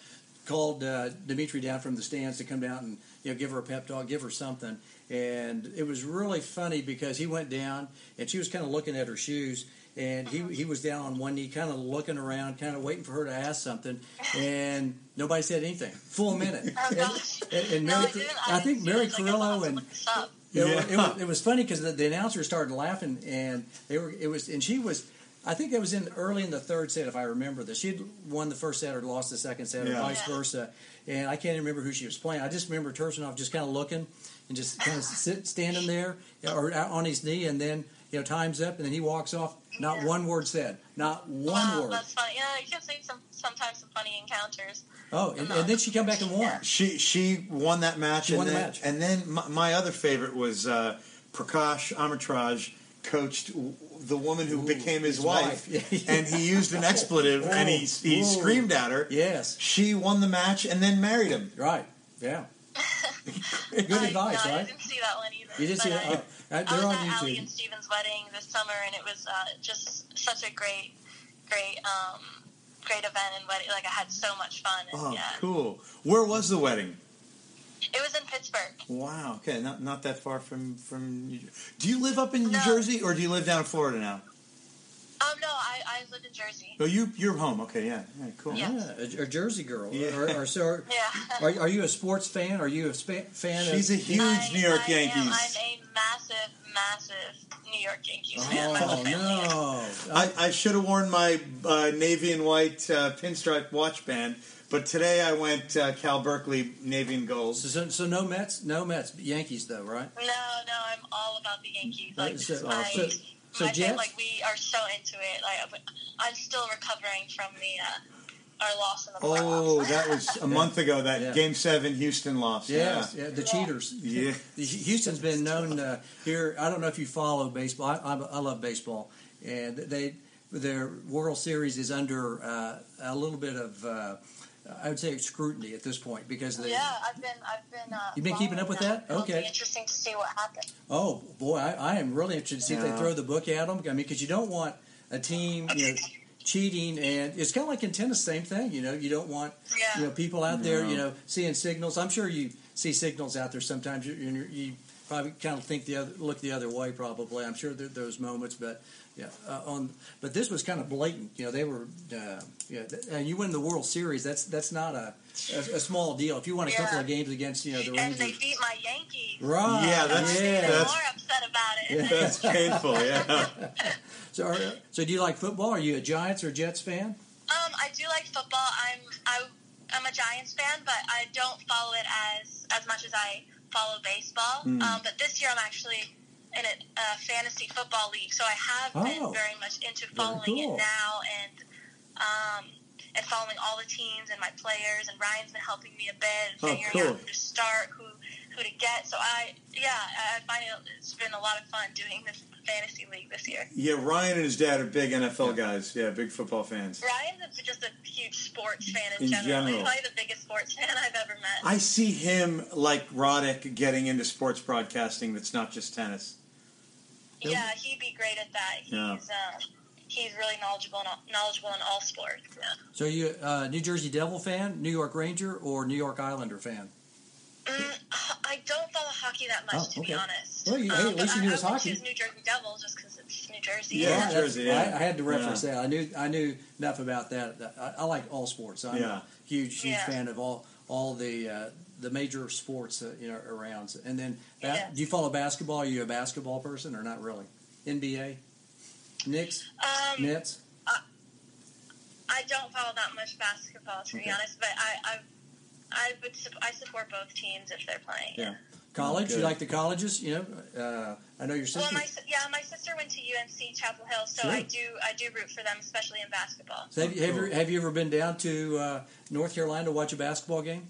called uh, Dimitri down from the stands to come down and you know give her a pep talk, give her something. And it was really funny because he went down and she was kind of looking at her shoes. And he, he was down on one knee, kind of looking around, kind of waiting for her to ask something, and nobody said anything. Full minute. Oh And- and, and no, Mary, I. I, I, think didn't Mary this. I Carrillo have and look it, Yeah. it, was, it was funny because the, the announcer started laughing, and they were. It was, and she was. I think it was in early in the third set, if I remember this. She'd won the first set or lost the second set, or vice Yeah. versa. And I can't even remember who she was playing. I just remember Tursunov just kind of looking and just kind of sit, standing there or on his knee, and then you know time's up, and then he walks off. Not Yeah. one word said. Not one wow, word. that's funny. Yeah, you can see some sometimes some funny encounters. Oh, and, and then she come back and won. Yeah. She she won that match. She and won the then, match. And then my, my other favorite was uh, Prakash Amritraj coached the woman who Ooh, became his, his wife, wife. [LAUGHS] and he used an expletive and he he Ooh. screamed at her. Yes, She won the match and then married him. right. Yeah. [LAUGHS] Good I, advice, no, I didn't see that one either. You didn't see that? I, Oh, uh, they're was on at Ali YouTube. and Steven's wedding this summer, and it was uh, just such a great, great, um, great event and wedding. Like I had so much fun. And, Oh, yeah, cool. Where was the wedding? it was in Pittsburgh. Wow. Okay, not not that far from from. New- Do you live up in New No. Jersey or do you live down in Florida now? Um, no, I, I lived in Jersey. Oh, you you're home. Okay, yeah, yeah cool. Yeah. Yeah, a, a Jersey girl. Yeah. Or, or, so are, [LAUGHS] Yeah. are, are you a sports fan? Are you a spa- fan She's a of? huge I, New York I Yankees. Am, I'm a massive, massive New York Yankees fan. Oh no! I, I should have worn my uh, navy and white uh, pinstripe watch band, but today I went uh, Cal Berkeley navy and gold. So, so, so no Mets, no Mets, Yankees though, right? No, no, I'm all about the Yankees. Like, So- my, so- so my Jets? fam- like we are so into it. Like, I'm still recovering from the uh, our loss in the playoffs. Oh, that was a [LAUGHS] month ago. That Yeah. Game Seven Houston loss. Yes, yeah, the cheaters. Yeah. [LAUGHS] The- Houston's been known uh, here. I don't know if you follow baseball. I, I, I love baseball, and they their World Series is under uh, a little bit of uh, I would say scrutiny at this point because they. yeah, I've been, I've been. Uh, You've been keeping up with following that? It'll Okay. Be interesting to see what happens. Oh boy, I, I am really interested to see if they throw the book at them. I mean, because you don't want a team, you know, cheating, and it's kind of like in tennis, same thing. You know, you don't want Yeah. you know people out there, you know, seeing signals. I'm sure you see signals out there sometimes. You, you, you probably kind of think the other, look the other way. Probably, I'm sure there, those moments, but yeah, uh, on. But this was kind of blatant. You know, they were, uh, yeah, th- and you win the World Series. That's that's not a a, a small deal. If you won a couple of games against you know the [LAUGHS] And they beat my Yankees. right? Yeah, that's- I'm yeah. even that's- more upset about it. Yeah. That's painful. Yeah. [LAUGHS] So, are, so do you like football? Are you a Giants or Jets fan? Um, I do like football. I'm I, I'm a Giants fan, but I don't follow it as as much as I follow baseball. Hmm. Um, but this year I'm actually in a, a fantasy football league, so I have Oh. been very much into following cool. it now and um, and following all the teams and my players. And Ryan's been helping me a bit and Oh, figuring cool. out who to start, who who to get. So I yeah, I find it, it's been a lot of fun doing this fantasy league this year. Yeah, Ryan and his dad are big NFL guys. Yeah, big football fans. Ryan's just a huge sports fan in, In general. general. He's probably the biggest sports fan I've ever met. I see him like Roddick getting into sports broadcasting that's not just tennis. Yeah, he'd be great at that. He's Yeah. uh, he's really knowledgeable in all, knowledgeable in all sports. Yeah. So, are you a New Jersey Devil fan, New York Ranger, or New York Islander fan? Mm, I don't follow hockey that much, Oh, to be honest. Well, you- hey, Um, at least but you knew I, it's I would hockey. choose New Jersey Devils just because it's New Jersey. Yeah, that's- Jersey, yeah. I, I had to reference Yeah. that. I knew I knew enough about that. I, I like all sports. I'm Yeah. a huge huge Yeah. fan of all all the uh, the major sports uh, you know around. And then, ba- Yeah. do you follow basketball? Are you a basketball person or not really? NBA, Knicks, Um, Nets. I don't follow that much basketball to Okay. be honest, but I I, I would sup- I support both teams if they're playing. Yeah. College? You like the colleges? You know, uh, I know your sister. Well, my yeah, my sister went to UNC Chapel Hill, so Sure. I do I do root for them, especially in basketball. So have, you, have, you, have you ever been down to uh, North Carolina to watch a basketball game?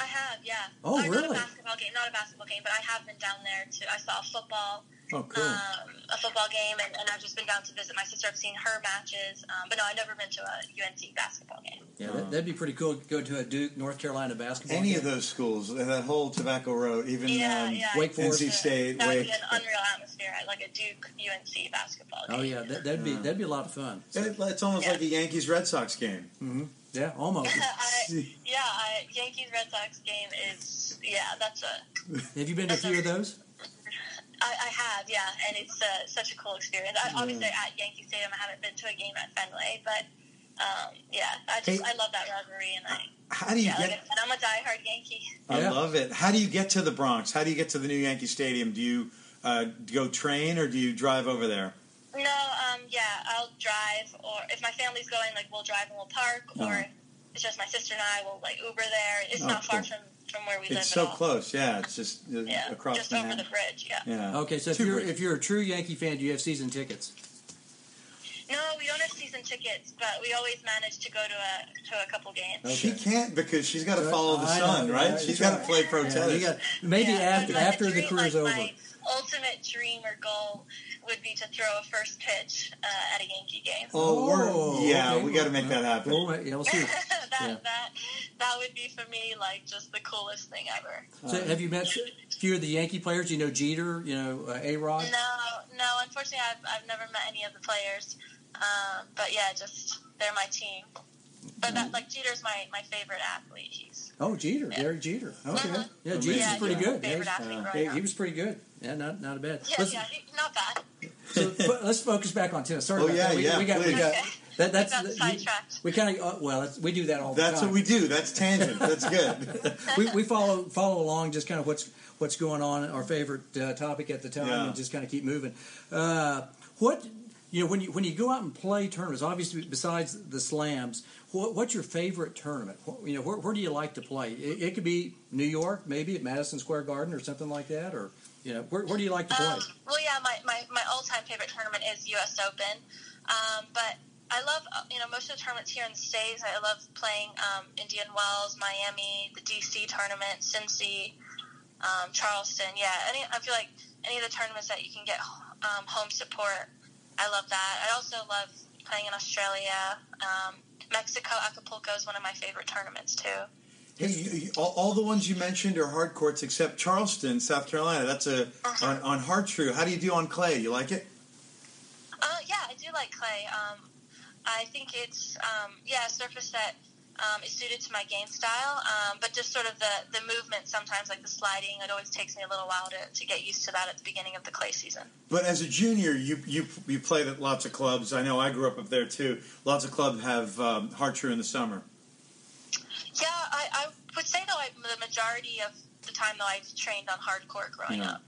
I have, yeah. Oh, Or Not really? a basketball game, not a basketball game, but I have been down there to. I saw a football, Oh, cool. um, a football game, and, and I've just been down to visit my sister. I've seen her matches, um, but no, I've never been to a UNC basketball game. yeah, that, that'd be pretty cool go to a Duke, North Carolina basketball Any game. of those schools, that whole Tobacco Road, even Yeah, um, yeah. Wake Forest. NC State, That would Wake. be an unreal atmosphere at like a Duke UNC basketball game. Oh, yeah, that, that'd, be, Yeah. that'd be a lot of fun. It- it's almost Yeah. like a Yankees Red Sox game. [LAUGHS] Yeah, almost. [LAUGHS] I, [LAUGHS] yeah, I, Yankees Red Sox game is yeah, that's a have you been to a few of those? I, I have yeah, and it's uh, such a cool experience. I, obviously at Yankee Stadium, I haven't been to a game at Fenway, but um, yeah, I just Hey. I love that rivalry, and I How do you yeah, like I get? said, I'm a diehard Yankee. I Yeah. love it. How do you get to the Bronx? How do you get to the new Yankee Stadium? Do you uh, go train or do you drive over there? No, um, yeah, I'll drive, or if my family's going, like we'll drive and we'll park, or Uh-huh. if it's just my sister and I, we'll like Uber there. It's Oh, not far from from where we live It's at so all. close. Yeah, it's just uh, Yeah, across just over Manhattan. the bridge. Yeah. Yeah. Okay, so if Two you're, bridges. if you're a true Yankee fan, do you have season tickets? No, we don't have season tickets, but we always manage to go to a to a couple games. She can't because she's got to follow the I know, sun, right? right, She's that's got to play pro Yeah, tennis. you got, maybe Yeah, after but after the dream, career's like, over. My ultimate dream or goal would be to throw a first pitch uh, at a Yankee game. oh, we're, Oh, yeah, okay. we got to make that happen. Well, yeah, we'll see. [LAUGHS] that Yeah. that that would be for me like just the coolest thing ever. So, have you met a few of the Yankee players? You know Jeter, you know uh, A Rod. No, no. Unfortunately, I've I've never met any of the players. Um, but yeah, just they're my team. But that, like Jeter's my, my favorite athlete. He's Oh, Jeter, Yeah. Derek Jeter. Okay, Mhm. yeah, Jeter's yeah, pretty good. Yeah, uh, he, he was pretty good. Yeah, not not a bad. Yeah, Let's, yeah, he, not bad. so, but let's focus back on tennis. Sorry Oh, about yeah, that. We, yeah, we got we got Okay. that. That's got the- you- sidetracked. we kind of uh, well, that's, we do that all the time. That's time. what we do. That's tangent. That's good. [LAUGHS] we, we follow follow along just kind of what's what's going on our favorite uh, topic at the time Yeah. and just kind of keep moving uh, what you know when you when you go out and play tournaments obviously besides the slams what, what's your favorite tournament What- you know where, where do you like to play it, it could be New York maybe at Madison Square Garden or something like that or you know where, where do you like to play Um, well, yeah, my, my, my all time favorite tournament is U.S. Open. Um, but I love, uh, you know, most of the tournaments here in the States. I love playing um, Indian Wells, Miami, the D.C. tournament, Cincy, um, Charleston. Yeah, any, I feel like any of the tournaments that you can get um, home support, I love that. I also love playing in Australia. Um, Mexico, Acapulco is one of my favorite tournaments, too. Hey, you, you, all, all the ones you mentioned are hard courts except Charleston, South Carolina. That's a Uh-huh. on, on hard true. How do you do on clay? You like it? Uh, yeah, I do like clay. Um, I think it's um, yeah surface that um, is suited to my game style, um, but just sort of the the movement sometimes, like the sliding, it always takes me a little while to, to get used to that at the beginning of the clay season. But as a junior, you you you played at lots of clubs. I know I grew up up there too. Lots of clubs have um, hard true in the summer. Yeah, I, I would say though I, the majority of the time though I've trained on hard court growing Yeah. up.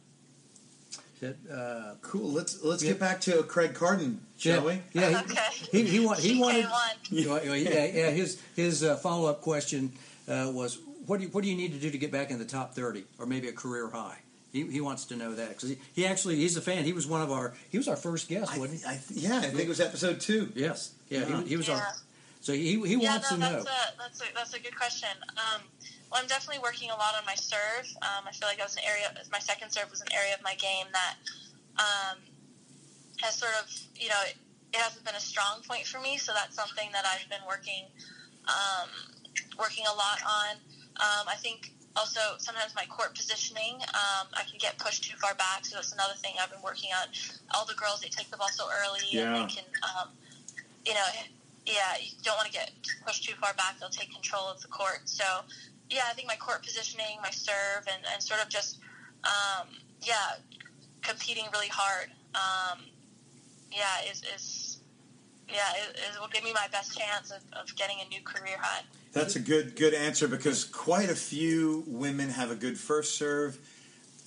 That, uh, Cool. Let's let's Yeah. get back to Craig Kardon, shall yeah, we? yeah Okay. he, he, he, wa- he wanted [LAUGHS] yeah, yeah. His his uh, follow up question uh, was, what do you, what do you need to do to get back in the top thirty, or maybe a career high? He, he wants to know that because he, he actually he's a fan. He was one of our he was our first guest, I, wasn't he? I, yeah, I think it was episode two. Yes, yeah. Yeah. He, he was Yeah. our. So he he Yeah, wants no, to know. that's a that's a that's a good question. Um, well, I'm definitely working a lot on my serve. Um, I feel like that was an area. My second serve was an area of my game that um, has sort of you know it, it hasn't been a strong point for me. So that's something that I've been working um, working a lot on. Um, I think also sometimes my court positioning um, I can get pushed too far back. So that's another thing I've been working on. All the girls they take the ball so early Yeah. and they can um, you know yeah, you don't want to get pushed too far back. They'll take control of the court. So, yeah, I think my court positioning, my serve, and, and sort of just, um, yeah, competing really hard, um, yeah, is, is yeah, is, is will give me my best chance of, of getting a new career high. That's a good good answer because quite a few women have a good first serve.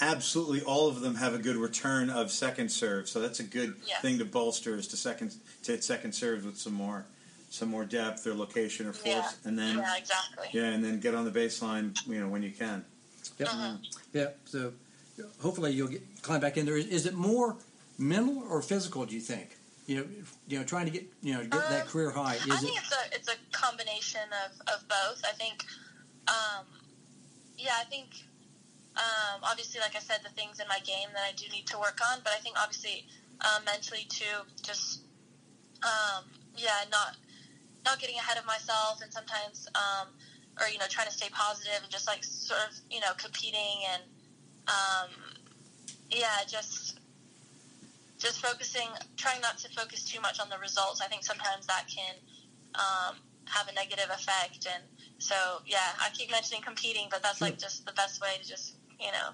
Absolutely, all of them have a good return of second serve. So that's a good Yes. thing to bolster is to second to hit second serves with some more. some more depth or location or force, Yeah. and then yeah, exactly. yeah, and then get on the baseline, you know, when you can. Yep. Uh-huh. Yeah. So hopefully you'll get climb back in there. Is, is it more mental or physical? Do you think? You know, you know, trying to get you know get that Um, career high. I Is it? think it's a it's a combination of, of both. I think, um, yeah, I think um, obviously, like I said, the things in my game that I do need to work on, but I think obviously um, mentally too, just um, yeah, not not getting ahead of myself, and sometimes um, or you know trying to stay positive and just like sort of you know competing and um, yeah, just just focusing, trying not to focus too much on the results. I think sometimes that can um, have a negative effect. And so, yeah, I keep mentioning competing, but that's like just the best way to just, you know,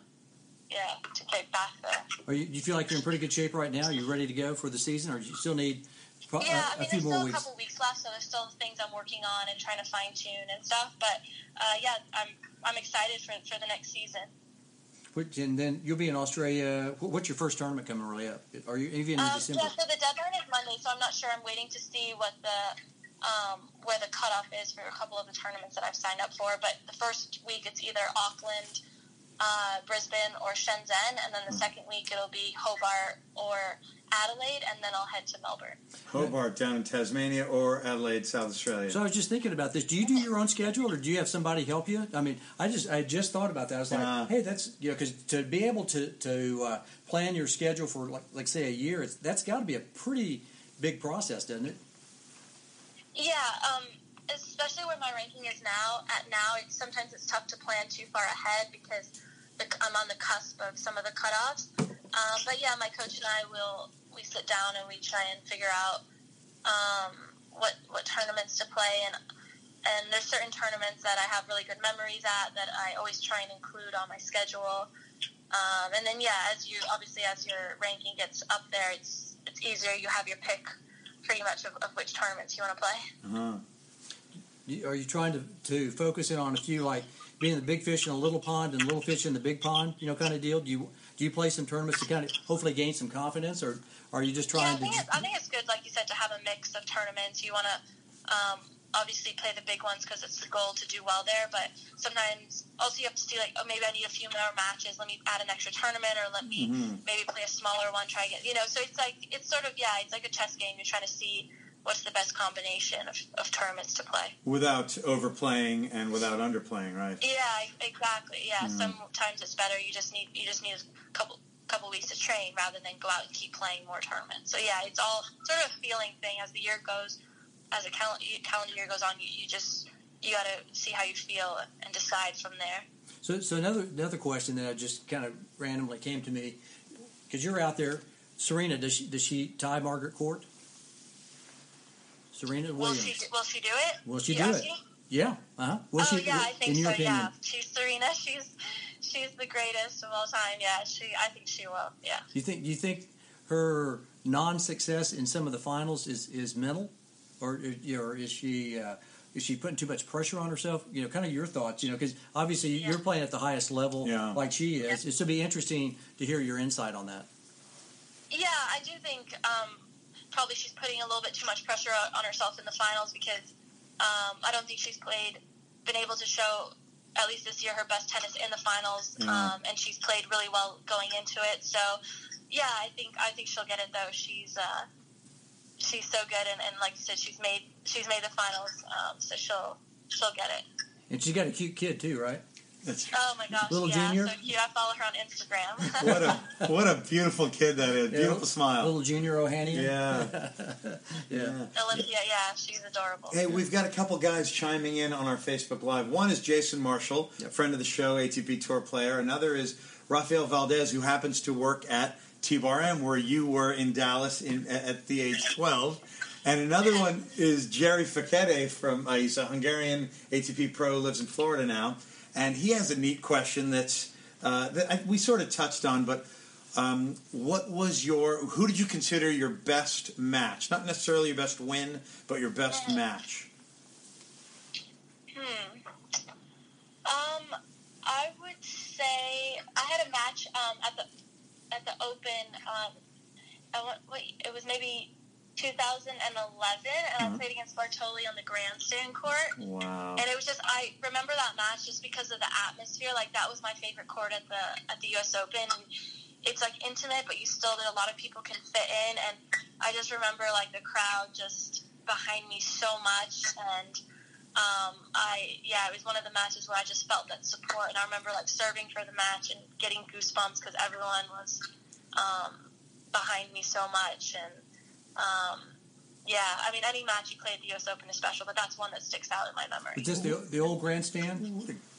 yeah, to get back there. Are you, you feel like you're in pretty good shape right now? Are you ready to go for the season, or do you still need pro- Yeah, a, I a mean, few there's still a weeks? couple weeks left, so there's still things I'm working on and trying to fine tune and stuff. But uh, yeah, I'm I'm excited for for the next season. Which, and then you'll be in Australia. What's your first tournament coming really up? Are you even in Um, December? yeah, so the deadline is Monday, so I'm not sure. I'm waiting to see what the um, where the cutoff is for a couple of the tournaments that I've signed up for. But the first week it's either Auckland, uh, Brisbane, or Shenzhen, and then the second week it'll be Hobart or Adelaide, and then I'll head to Melbourne. Hobart down in Tasmania or Adelaide, South Australia. So I was just thinking about this. Do you do your own schedule, or do you have somebody help you? I mean, I just I just thought about that. I was like, Uh. hey, that's you know, because to be able to to uh, plan your schedule for like like say a year, it's, that's got to be a pretty big process, doesn't it? Yeah, um, especially where my ranking is now. At now, it's sometimes it's tough to plan too far ahead because the, I'm on the cusp of some of the cutoffs. Um, but yeah, my coach and I will we sit down and we try and figure out um, what what tournaments to play and and there's certain tournaments that I have really good memories at that I always try and include on my schedule. Um, and then yeah, as you obviously as your ranking gets up there, it's it's easier. You have your pick pretty much of, of which tournaments you want to play. Uh-huh. You- Are you trying to to focus in on a few like being the big fish in a little pond and little fish in the big pond, you know, kind of deal? Do you do you play some tournaments to kind of hopefully gain some confidence, or are you just Yeah, I trying think, to? it's, I think it's good, like you said, to have a mix of tournaments. You want to um, obviously play the big ones because it's the goal to do well there. But sometimes also you have to see like, oh, maybe I need a few more matches. Let me add an extra tournament, or let me Mhm. maybe play a smaller one. Try to get you know. So it's like it's sort of yeah, it's like a chess game. You're trying to see what's the best combination of, of tournaments to play. Without overplaying and without underplaying, right? Yeah, exactly. Yeah, Mhm. sometimes it's better. You just need you just need a couple couple weeks to train rather than go out and keep playing more tournaments. So yeah, it's all sort of a feeling thing as the year goes, as the cal- calendar year goes on. You, you just you got to see how you feel and decide from there. So, so another another question that I just kind of randomly came to me because you're out there, Serena. Does she does she tie Margaret Court? Serena Williams. Will Williams. she will she do it? Will she You do it? asking? Yeah. Uh huh. Will oh she? yeah, I think in your so. opinion? Yeah, she's Serena. She's she's the greatest of all time. Yeah, she. I think she will. Yeah. Do you think? Do you think her non-success in some of the finals is is mental, or you know, or is she? Uh, is she putting too much pressure on herself? You know, kind of your thoughts. You know, because obviously Yeah. you're playing at the highest level, Yeah. like she is. It's to be interesting to hear your insight on that. Yeah, I do think um, probably she's putting a little bit too much pressure on on herself in the finals because um, I don't think she's played, been able to show at least this year her best tennis in the finals, Yeah. um, and she's played really well going into it. So, yeah, I think I think she'll get it though. She's uh, she's so good, and, and like you said, she's made she's made the finals, um, so she'll she'll get it. And she's got a cute kid too, right? That's Oh my gosh, Little yeah, Junior? so cute. I follow her on Instagram. [LAUGHS] what a what a beautiful kid that is. Yeah, Beautiful smile. Little Junior Ohanian. [LAUGHS] Yeah. yeah. Olympia, yeah, she's adorable. Hey, we've got a couple guys chiming in on our Facebook Live. One is Jason Marshall, Yep. friend of the show, ATP Tour player. Another is Rafael Valdez, who happens to work at T Bar M, where you were in Dallas in, at at the age 12. And another one is Jerry Fekete from, uh, he's a Hungarian ATP pro, lives in Florida now. And he has a neat question that's, uh, that I, we sort of touched on, but um, what was your, who did you consider your best match? Not necessarily your best win, but your best match. Hmm. Um, I would say I had a match um, at the at the Open. Um, I want, wait, it was maybe 2011, and Mhm. I played against Bartoli on the grandstand court. Wow. And it was just I remember that match just because of the atmosphere. Like that was my favorite court at the at the U.S. Open. And it's like intimate, but you still that a lot of people can fit in. And I just remember like the crowd just behind me so much. And um, I yeah, it was one of the matches where I just felt that support. And I remember like serving for the match and getting goosebumps because everyone was um, behind me so much. And um, yeah, I mean any match you play at the U.S. Open is special, but that's one that sticks out in my memory. This the the old grandstand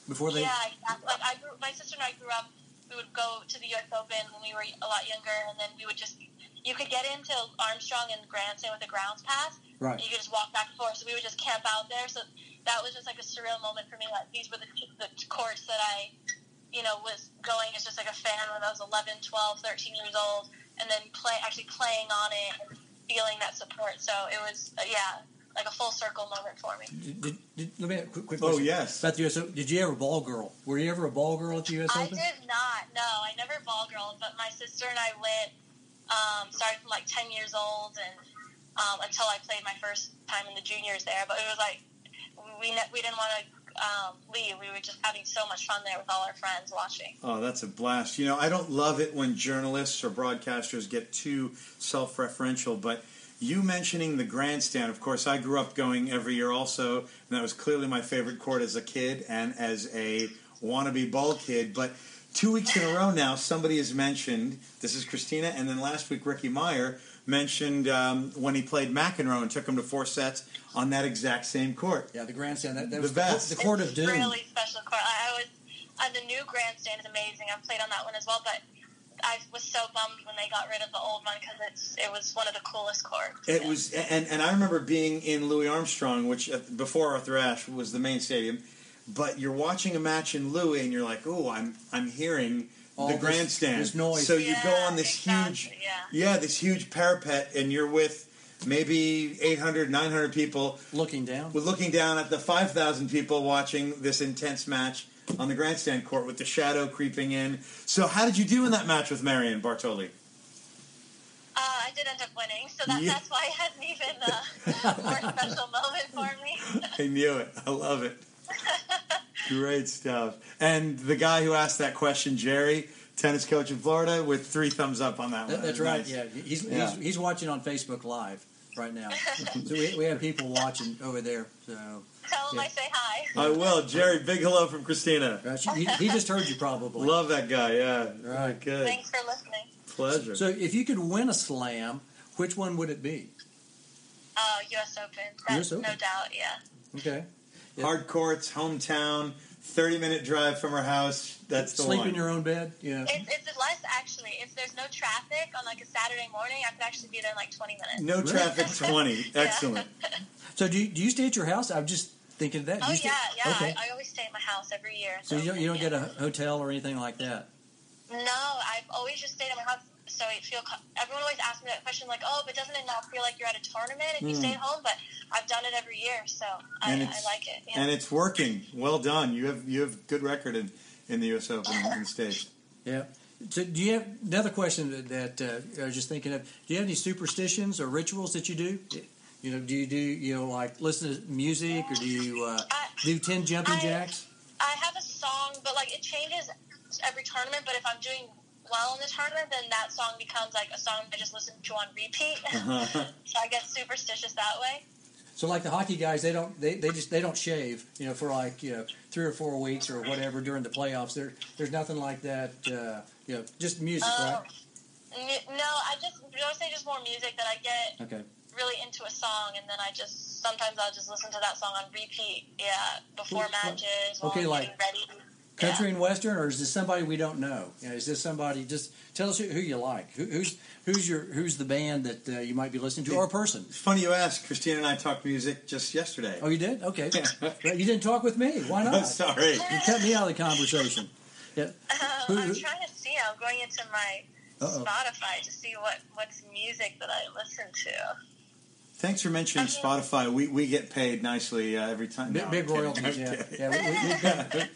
before they? Yeah, exactly. Like I grew, my sister and I grew up. We would go to the U.S. Open when we were a lot younger, and then we would just. You could get into Armstrong and Grandstand with a grounds pass. Right. You could just walk back and forth. So we would just camp out there. So that was just like a surreal moment for me. Like these were the, the courts that I, you know, was going as just like a fan when I was 11, 12, 13 years old, and then play actually playing on it and feeling that support. So it was, uh, yeah, like a full circle moment for me. Did, did, did, let me ask a quick, quick Oh yes. About the US Open. Did you ever ball girl? Were you ever a ball girl at the US I Open? did not. No, I never ball girl, but my sister and I went. Um, started from like ten years old, and um, until I played my first time in the juniors there. But it was like we ne- we didn't want to um, leave. We were just having so much fun there with all our friends watching. Oh, that's a blast. You know, I don't love it when journalists or broadcasters get too self referential, but you mentioning the grandstand, of course, I grew up going every year also, and that was clearly my favorite court as a kid and as a wannabe ball kid. But two weeks in a row now, somebody has mentioned this is Christina, and then last week, Ricky Meyer mentioned um, when he played McEnroe and took him to four sets on that exact same court. Yeah, the grandstand. That, that The was best. the, court of It's doom. Really special court. I, I was uh, the new grandstand is amazing. I've played on that one as well, but. I was so bummed when they got rid of the old one because it's it was one of the coolest courts. It was, and, and I remember being in Louis Armstrong, which uh, before Arthur Ashe was the main stadium. But you're watching a match in Louis, and you're like, "Oh, I'm I'm hearing All the this- grandstand." this noise. So you go on this exactly, huge, yeah. yeah, this huge parapet, and you're with maybe 800, 900 people, Looking down. with looking down at the 5,000 people watching this intense match on the grandstand court with the shadow creeping in. So, how did you do in that match with Marion Bartoli? Uh, I did end up winning, so that, Yeah. that's why it has an even uh, more special moment for me. [LAUGHS] I knew it. I love it. [LAUGHS] Great stuff. And the guy who asked that question, Jerry, tennis coach in Florida, with three thumbs up on that That- one. that's right. Nice. Yeah, he's, Yeah. he's he's watching on Facebook Live right now. [LAUGHS] so we, we have people watching over there. So Tell him Yeah. I say hi. I will. Jerry, big hello from Christina. uh, she, he, he just heard you probably. Love that guy. Yeah. Right. Good. Thanks for listening. Pleasure. So if you could win a slam, which one would it be? Oh, U.S. Open. That's US Open. no doubt. Yeah. Okay. Yeah. Hard courts, hometown, 30 minute drive from her house. That's the Sleep one. in your own bed. Yeah. It's, it's less actually. If there's no traffic on like a Saturday morning, I could actually be there in like 20 minutes. no Really? traffic [LAUGHS] 20. Yeah. Excellent. So do you, do you stay at your house? I'm just thinking of that. Do Oh stay- yeah, yeah. Okay. I, I always stay at my house every year. so you don't, you don't yeah. get a hotel or anything like that. No, I've always just stayed at my house. So it feel everyone always asks me that question, like, "Oh, but doesn't it not feel like you're at a tournament if you Hmm. stay at home?" But I've done it every year, so I, I like it. Yeah. And it's working. Well done. You have you have good record in, in the U.S. Open in the States. [LAUGHS] Yeah. So do you have another question that, that uh, I was just thinking of? Do you have any superstitions or rituals that you do? You know, do you do you know like listen to music or do you uh, I, do ten jumping I- jacks? I have a song, but like it changes every tournament. But if I'm doing well in the tournament, then that song becomes like a song I just listen to on repeat. [LAUGHS] [LAUGHS] So I get superstitious that way. So like the hockey guys, they don't they, they just they don't shave. You know, for like you know three or four weeks or whatever during the playoffs. There there's nothing like that. Uh, you know, just music, Oh. right? No, I just I would say just more music that I get Okay. really into a song, and then I just sometimes I'll just listen to that song on repeat. Yeah, before matches, while okay, I'm like getting ready. Country and western, or is this somebody we don't know? You know, is this somebody? Just tell us who, who you like. Who, who's who's your who's the band that uh, you might be listening to, or a person? It's funny you ask. Christina and I talked music just yesterday. Oh, you did? Okay. But you didn't talk with me. Why I'm not? [LAUGHS] sorry. You cut me out of the conversation. Yeah. Who- I'm trying to see. I'm going into my Uh-oh. Spotify to see what what's music that I listen to. Thanks for mentioning Spotify. We, we get paid nicely uh, every time. Big, No, big I'm royalties, yeah. [LAUGHS] Yeah, we, we, we've got,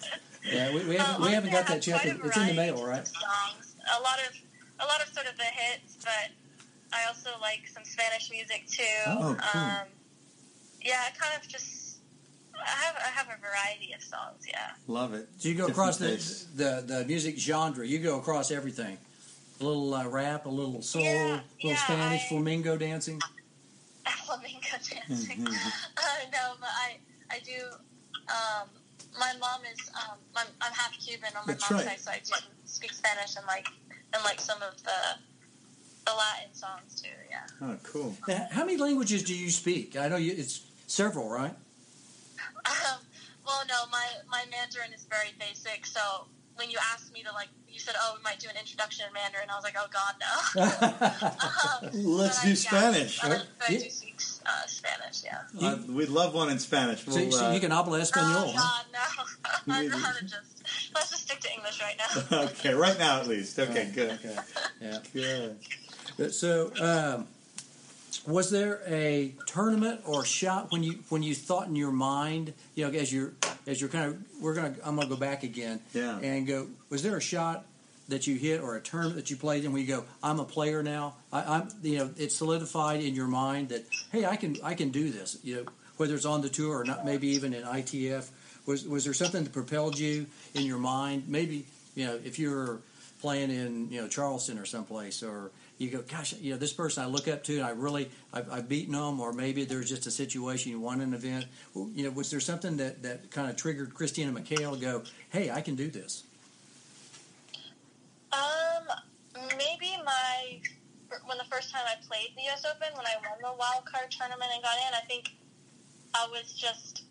yeah, we, we haven't, we Um, haven't got that yet. quite a It's in the mail, right? Songs, a lot of a lot of sort of the hits, but I also like some Spanish music too. Oh, cool. Um, yeah, I kind of just I have I have a variety of songs. Yeah. Love it. So you go Different across the, the the music genre. You go across everything. A little uh, rap, a little soul, Yeah, a little yeah, Spanish, I- flamingo dancing. [LAUGHS] flamenco dancing. Mhm. [LAUGHS] uh, no, but I I do. Um, my mom is um, I'm, I'm half Cuban on my That's mom's right. side, so I do speak Spanish and like and like some of the the Latin songs too. Yeah. Oh, cool. Now, How many languages do you speak? I know you, it's several, right? Um, well, no, my my Mandarin is very basic, so when you asked me to like, you said, "Oh, we might do an introduction in Mandarin," I was like, "Oh God, no." [LAUGHS] [LAUGHS] Um, Let's do I- Spanish. Yeah, I, I Yeah. do speak uh, Spanish. Yeah. Uh, we'd love one in Spanish. so, We'll, so uh, you can habla español. Oh huh? God, no! [LAUGHS] I'd rather just let's just stick to English right now. [LAUGHS] okay, right now at least. Okay, Oh, good. Okay. [LAUGHS] Yeah. Good. So, um, was there a tournament or shot when you when you thought in your mind, you know, as you're as you're kind of we're gonna I'm gonna go back again Yeah. and go. Was there a shot that you hit or a tournament that you played and we go, I'm a player now. I, I'm you know it's solidified in your mind that hey I can I can do this. You know whether it's on the tour or not, maybe even in ITF. Was was there something that propelled you in your mind? Maybe you know if you're playing in you know Charleston or someplace or you go, gosh, you know, this person I look up to, and I really, I've, I've beaten them, or maybe there's just a situation you won an event. You know, was there something that, that kind of triggered Christina McHale to go, hey, I can do this? Um, maybe my when the first time I played the U.S. Open, when I won the wild card tournament and got in, I think I was just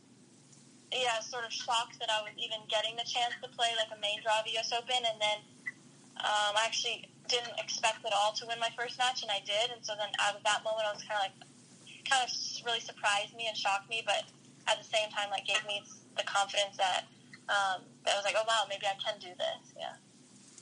yeah, sort of shocked that I was even getting the chance to play like a main draw U.S. Open, and then um, I actually didn't expect at all to win my first match, and I did. And so then out of that moment, I was kind of like, kind of really surprised me and shocked me, but at the same time, like gave me the confidence that um, that I was like, oh wow, maybe I can do this. Yeah.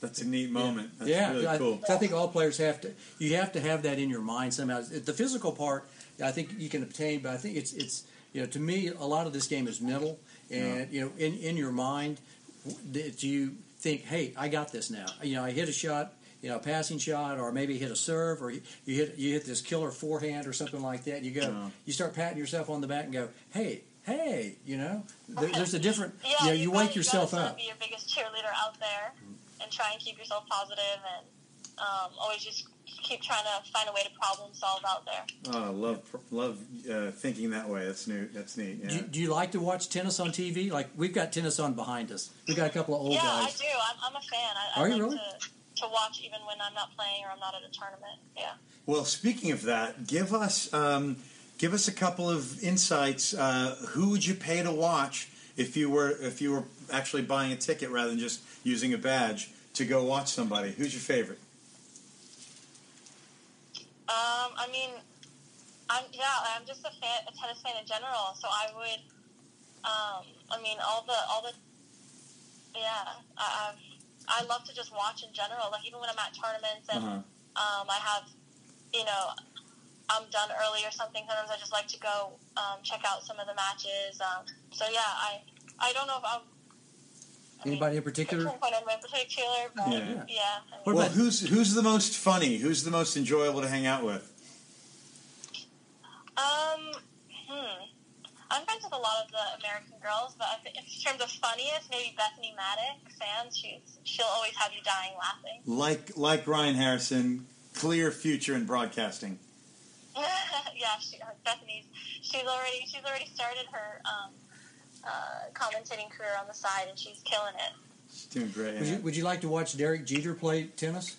That's a neat moment. That's yeah, really I, cool. I think all players have to. You have to have that in your mind somehow. The physical part, I think you can obtain, but I think it's it's you know to me a lot of this game is mental, and you know in in your mind, do you think, hey, I got this now? You know, I hit a shot. You know, a passing shot, or maybe hit a serve, or you, you hit you hit this killer forehand, or something like that. You go, Yeah. you start patting yourself on the back and go, "Hey, hey," you know. There, there's a different. Yeah, you know, you, gotta- wake yourself gotta sort of up. Be your biggest cheerleader out there, and try and keep yourself positive, and um, always just keep trying to find a way to problem solve out there. Oh, I love love uh, thinking that way. That's new. That's neat. Do, you, do you like to watch tennis on TV? Like we've got tennis on behind us. We got a couple of old yeah, guys. I do. I'm, I'm a fan. I, Are I you like really? to, to watch even when I'm not playing or I'm not at a tournament. Yeah. Well, speaking of that, give us um, give us a couple of insights. Uh, who would you pay to watch if you were if you were actually buying a ticket rather than just using a badge to go watch somebody? Who's your favorite? Um, I mean, I'm yeah, I'm just a fan, a tennis fan in general. So I would, um, I mean, all the all the, yeah, I, I've, I love to just watch in general. Like even when I'm at tournaments and Uh-huh. um, I have, you know, I'm done early or something. Sometimes I just like to go um, check out some of the matches. Um, so yeah, I I don't know if I'm. I mean, Anybody in particular? I can't anyone in particular, but Yeah. yeah. Yeah. I mean, well, about- who's who's the most funny? Who's the most enjoyable to hang out with? Um, hmm. I'm friends with a lot of the American girls, but in terms of funniest, maybe Bethany Maddox. Fans, she's she'll always have you dying laughing. Like like Ryan Harrison, clear future in broadcasting. [LAUGHS] yeah, she, Bethany's she's already she's already started her um, uh, commentating career on the side, and she's killing it. She's doing great. Would you, would you like to watch Derek Jeter play tennis?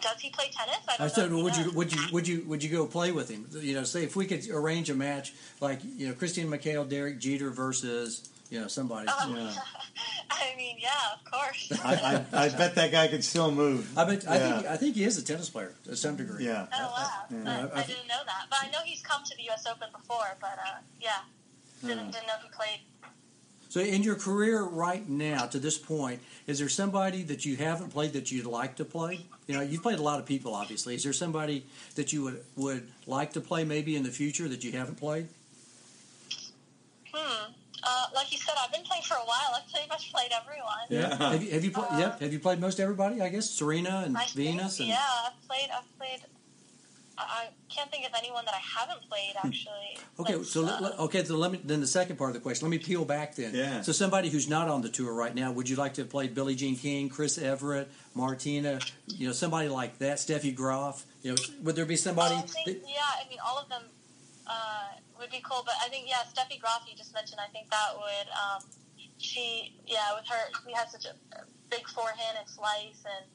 Does he play tennis? I don't I said, know. if he would you would you would you would you go play with him? You know, say if we could arrange a match like you know Christine McHale, Derek Jeter versus you know somebody. Oh, Yeah. [LAUGHS] I mean, yeah, of course. [LAUGHS] I, I, I bet that guy could still move. I bet I think I think he is a tennis player to some degree. Yeah. Oh wow! Yeah. I, I didn't know that, but I know he's come to the U.S. Open before. But uh, yeah, didn't, didn't know he played. So in your career right now to this point, is there somebody that you haven't played that you'd like to play? You know, you've played a lot of people, obviously. Is there somebody that you would would like to play maybe in the future that you haven't played? Hmm. Uh, like you said, I've been playing for a while. I've pretty much played everyone. Yeah. Have you have you, played? Uh, yep. Have you played most everybody? I guess Serena and I think, Venus and yeah, I've played. I've played. I, I can't think of anyone that I haven't played actually. Hmm. Okay, Like, so let, uh, let- okay, so let me then the second part of the question. Let me peel back then. Yeah. So somebody who's not on the tour right now, would you like to have played Billie Jean King, Chris Evert, Martina, you know, somebody like that, Steffi Graf? You know, would there be somebody? I think, that- yeah, I mean, all of them uh, would be cool. But I think, yeah, Steffi Graf, you just mentioned, I think that would, um, she, yeah, with her, she has such a big forehand and slice. And,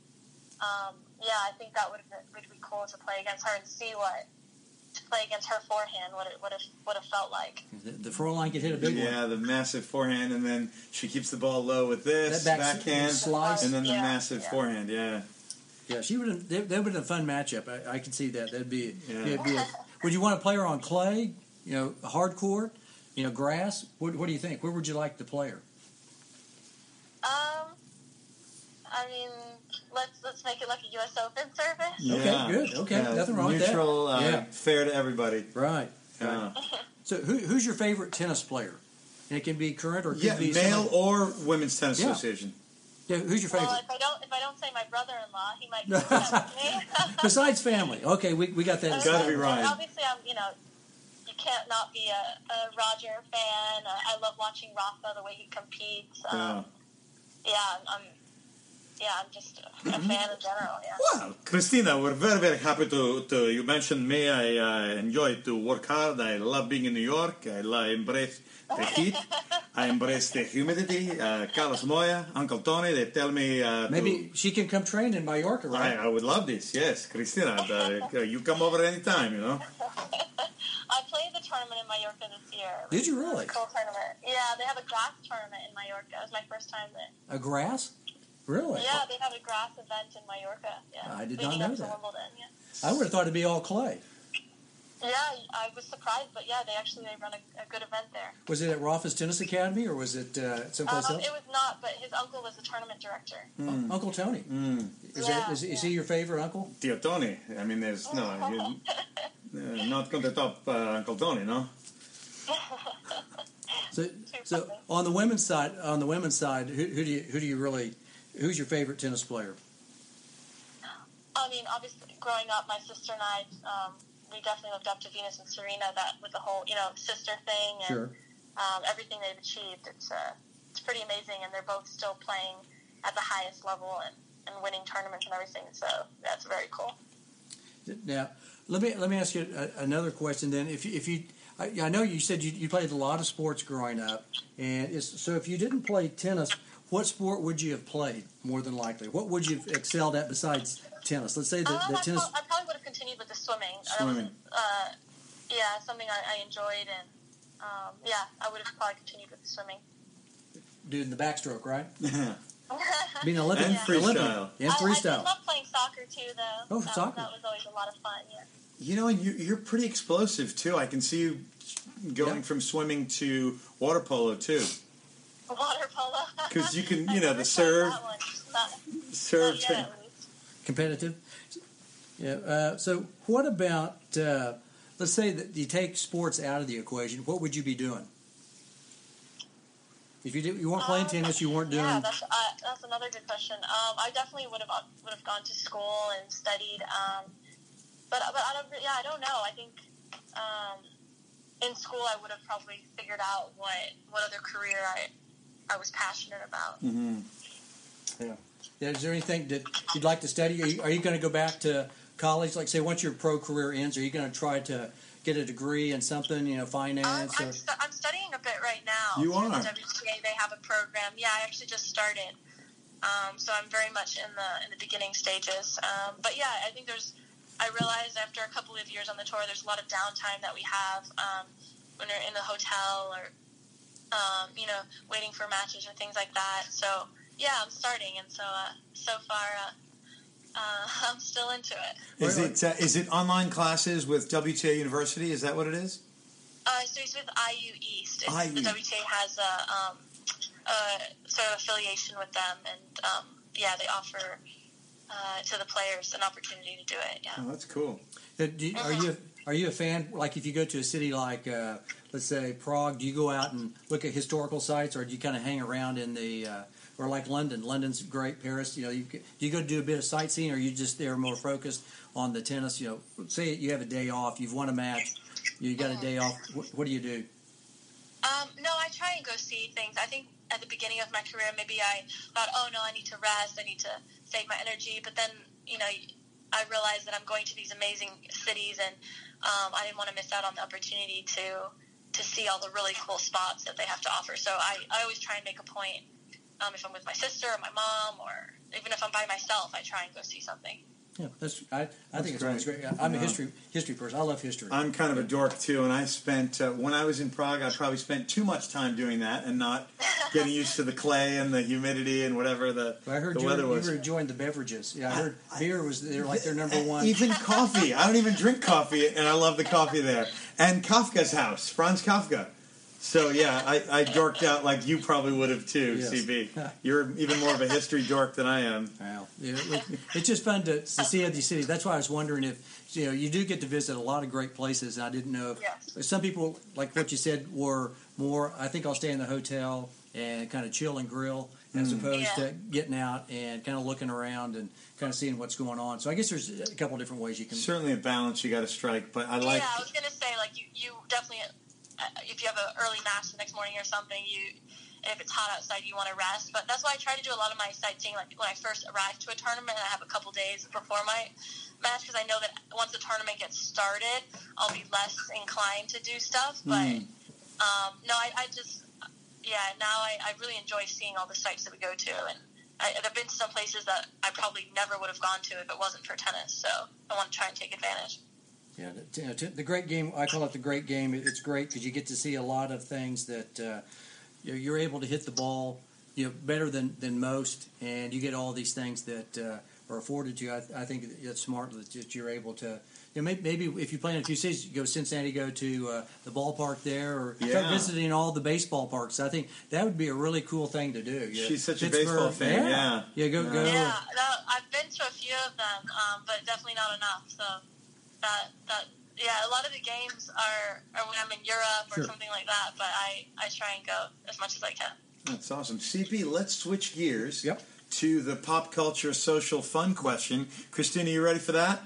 um, yeah, I think that would, would be cool to play against her and see what, to play against her forehand, what it would have, would have felt like. the, the Fräulein could hit a big one. Yeah, the massive forehand, and then she keeps the ball low with this That back- backhand, slice. and then the Yeah, massive yeah. forehand. Yeah, Yeah, she would have. That would have been a fun matchup. I, I can see that. That'd be. Yeah. it'd be a, would you want to play her on clay? You know, hard court. You know, grass. What, what do you think? Where would you like to play her? Um, I mean, let's let's make it like a U.S. Open service. yeah. good. Okay, Yeah, nothing wrong with that. Neutral, uh, Yeah. fair to everybody. Right. Yeah, [LAUGHS] So, who, who's your favorite tennis player? And it can be current or it yeah be male somebody- or women's tennis Yeah. association. Yeah, who's your favorite? Well, if I don't if I don't say my brother-in-law, he might be [LAUGHS] upset with me. [LAUGHS] Besides family. Okay, we, we got that. It's gotta be Ryan. Obviously, I'm you know you can't not be a, a Roger fan. Uh, I love watching Rafa the way he competes. Yeah. Um, yeah, I'm, I'm yeah I'm just a Mm-hmm. fan in general. Yeah. Well, Christina, we're very, very happy to, to you mentioned me. I uh, enjoy to work hard. I love being in New York. I love, embrace the [LAUGHS] heat. I embrace the humidity. Uh, Carlos Moya, Uncle Tony, they tell me uh, to- Maybe she can come train in Mallorca, I, right? I would love this. Yes, Christina, uh, you come over anytime. You know. [LAUGHS] I played the tournament in Mallorca this year. It Did was you a really? Cool tournament. Yeah, they have a grass tournament in Mallorca. It was my first time there. A grass? Really? Yeah, they have a grass event in Mallorca. Yeah, I did not know that. Wimbledon. Yeah. I would have thought it'd be all clay. Yeah, I was surprised, but yeah, they actually they run a, a good event there. Was it at Rafa's Tennis Academy or was it uh, someplace Um, else? it was not, but his uncle was the tournament director. Oh, Uncle Tony. Mm. Is, Yeah, that, is, is he your favorite uncle? Tio Tony. I mean, there's no, you, [LAUGHS] uh, not going to top uh, Uncle Tony, no. So, [LAUGHS] so on the women's side, on the women's side, who, who do you who do you really who's your favorite tennis player? I mean, obviously, growing up, my sister and I, um, we definitely looked up to Venus and Serena. That with the whole, you know, sister thing and Sure. um, everything they've achieved. It's uh, it's pretty amazing, and they're both still playing at the highest level and, and winning tournaments and everything. So that's very cool. Now, let me let me ask you a, another question. Then, if you, if you, I, I know you said you, you played a lot of sports growing up, and it's, so if you didn't play tennis, what sport would you have played more than likely? What would you have excelled at besides tennis? Let's say that, Um, that I, tennis. prob- I probably would have continued with the swimming. Swimming. was, uh, yeah, something I, I enjoyed, and um, yeah, I would have probably continued with the swimming. Doing the backstroke, right? yeah, [LAUGHS] Being an Olympic, And Olympic, freestyle. and I, I love playing soccer too, though. Oh, that, soccer. That was always a lot of fun. Yeah. You know, and you, you're pretty explosive too. I can see you going Yeah. from swimming to water polo too. Water polo. 'Cause you can, you [LAUGHS] know, the serve- Not, Serve. not yet, at competitive. Yeah. Uh, so, what about? Uh, let's say that you take sports out of the equation. What would you be doing? If you did, you weren't playing Um, tennis, you weren't doing. Yeah, that's uh, that's another good question. Um, I definitely would have would have gone to school and studied. Um, but but I don't. Yeah, I don't know. I think um, in school I would have probably figured out what what other career I I was passionate about. Mm-hmm. Yeah, is there anything that you'd like to study? Are you, are you going to go back to college? Like, say, once your pro career ends, are you going to try to get a degree in something? You know, Um, finance or I'm, stu- I'm studying a bit right now. You are? The WTA, they have a program. Yeah, I actually just started. Um, so I'm very much in the in the beginning stages. Um, but yeah, I think there's. I realized after a couple of years on the tour, there's a lot of downtime that we have um, when we're in the hotel or, um, you know, waiting for matches or things like that. So yeah, I'm starting, and so uh, so far. Uh, uh, [LAUGHS] I'm still into it. Is it uh, is it online classes with WTA University? Is that what it is? Uh, so it's with IU East. IU. The WTA has a, um, a sort of affiliation with them, and um, yeah, they offer uh, to the players an opportunity to do it. Yeah. Oh, that's cool. Uh, do you- Are you are you a fan? Like, if you go to a city like, uh, let's say Prague, do you go out and look at historical sites, or do you kind of hang around in the, uh, or like London? London's great. Paris, you know, you, do you go do a bit of sightseeing, or are you just there more focused on the tennis? You know, say you have a day off, you've won a match, you got a day off. What, what do you do? Um, no, I try and go see things. I think at the beginning of my career, maybe I thought, oh no, I need to rest, I need to save my energy. But then, you know, I realized that I'm going to these amazing cities, and um, I didn't want to miss out on the opportunity to to see all the really cool spots that they have to offer. So I, I always try and make a point. Um, if I'm with my sister or my mom, or even if I'm by myself, I try and go see something. Yeah, that's I, I That's think it's always great. I'm a history history person. I love history. I'm kind of a dork too, and I spent uh, when I was in Prague, I probably spent too much time doing that and not getting used to the clay and the humidity and whatever the, I heard the you, weather you was. were enjoying the beverages. Yeah, I heard beer was they're like their number one. Even coffee. I don't even drink coffee, and I love the coffee there. And Kafka's house, Franz Kafka. So yeah, I, I dorked out like you probably would have too, Yes. CB. [LAUGHS] You're even more of a history dork than I am. Wow. Yeah, it, it's just fun to, to see other cities. That's why I was wondering if you know you do get to visit a lot of great places. I didn't know if Yes. some people like what you said were more. I think I'll stay in the hotel and kind of chill and grill mm. as opposed Yeah. to getting out and kind of looking around and kind of seeing what's going on. So I guess there's a couple different ways you can. Certainly a balance you got to strike, but I like. yeah, I was gonna say like you, you definitely if you have an early match the next morning or something, you if it's hot outside, you want to rest. But that's why I try to do a lot of my sightseeing. Like when I first arrive to a tournament, I have a couple days before my match because I know that once the tournament gets started, I'll be less inclined to do stuff. But um, no, I, I just yeah. Now I, I really enjoy seeing all the sites that we go to and. I, there've been some places that I probably never would have gone to if it wasn't for tennis, so I want to try and take advantage. Yeah, the, you the great game. I call it the great game. It's great because you get to see a lot of things that uh, you're, you're able to hit the ball, you know, better than, than most, and you get all these things that uh, are afforded to you. I, I think it's smart that, that you're able to. You know, maybe, maybe if you play in a few cities, you go to Cincinnati, go to uh, the ballpark there, or start visiting all the baseball parks. I think that would be a really cool thing to do. Yeah. She's such a baseball fan, yeah. yeah, go go. Yeah, that, I've been to a few of them, um, but definitely not enough. So that that yeah, a lot of the games are, are when I'm in Europe or Sure. something like that. But I I try and go as much as I can. That's awesome. CP, let's switch gears Yep. to the pop culture social fun question. Christina, you ready for that?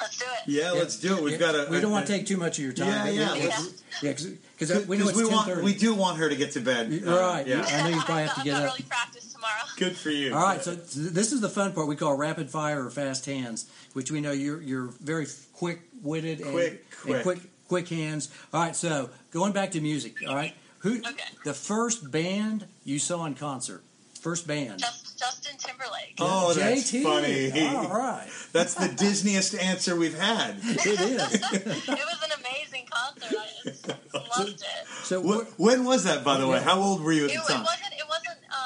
Let's do it. Yeah, let's do it. We've Yeah, got a. We don't a- want to take too much of your time. Yeah, but we- yeah, we- yeah, because we know it's we want thirty. we do want her to get to bed. Uh, Right. yeah. I know you probably I've to got, get I've got up. early practice tomorrow. [LAUGHS] Good for you. All right, so th- this is the fun part we call rapid fire or fast hands, which we know you're you're very quick witted and Quick, and quick. quick quick hands. All right, so going back to music. All right, who Okay. the first band you saw in concert? First band. Just, Justin Timberlake. Oh, that's JT. funny. All right, That's the Disneyest answer we've had. [LAUGHS] it is. [LAUGHS] it was an amazing concert. I just loved it. So Wh- When was that, by the way? How old were you at It, the it time? wasn't. It wasn't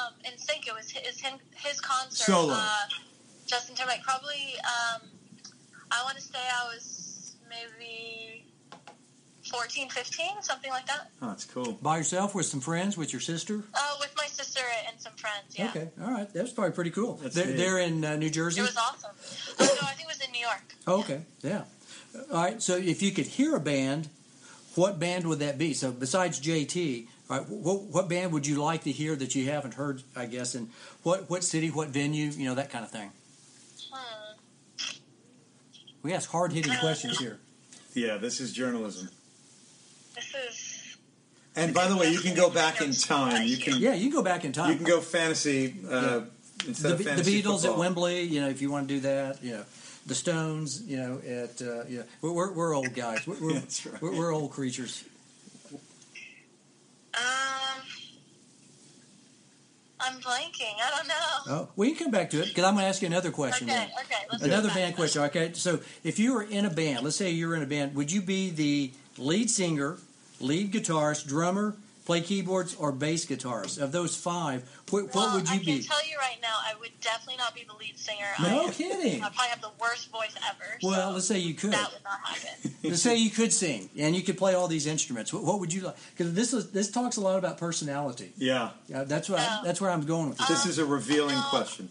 um, NSYNC. It was his his, his concert. Solo. Uh, Justin Timberlake. Probably. Um, I want to say I was maybe 14, 15, something like that. Oh, that's cool. by yourself with some friends, with your sister? Uh, with my sister and some friends. Yeah. Okay, all right, that was probably pretty cool. That's They're, they're in uh, New Jersey? It was awesome. Oh, no, I think it was in New York. Oh, okay, yeah. All right, so if you could hear a band, what band would that be? So besides JT, all right, what, what band would you like to hear that you haven't heard? I guess, and what what city, what venue, you know, that kind of thing. Hmm. We ask hard hitting questions here. Yeah, this is journalism. This is. And by the way, you can go back in time. You can Yeah, you can go back in time. you can go fantasy uh, instead the, of the Beatles football. at Wembley, you know, if you want to do that, you know, the Stones, you know, at uh, yeah, we're, we're, we're old guys. We're, we're, [LAUGHS] That's right. we're, we're old creatures. Um. I'm blanking. I don't know. Oh, well, you can come back to it because I'm going to ask you another question. Okay. then. Okay. Let's Another band question. Okay, so if you were in a band, let's say you were in a band, would you be the lead singer, lead guitarist, drummer, play keyboards, or bass guitars? Of those five, what, what would you be? I can be? tell you right now, I would definitely not be the lead singer. No I, kidding. I probably have the worst voice ever. Well, so let's say you could. that would not happen. [LAUGHS] Let's say you could sing and you could play all these instruments. What, what would you like? Because this is this talks a lot about personality. Yeah, Yeah, that's what I, oh. that's where I'm going with this. this is a revealing question.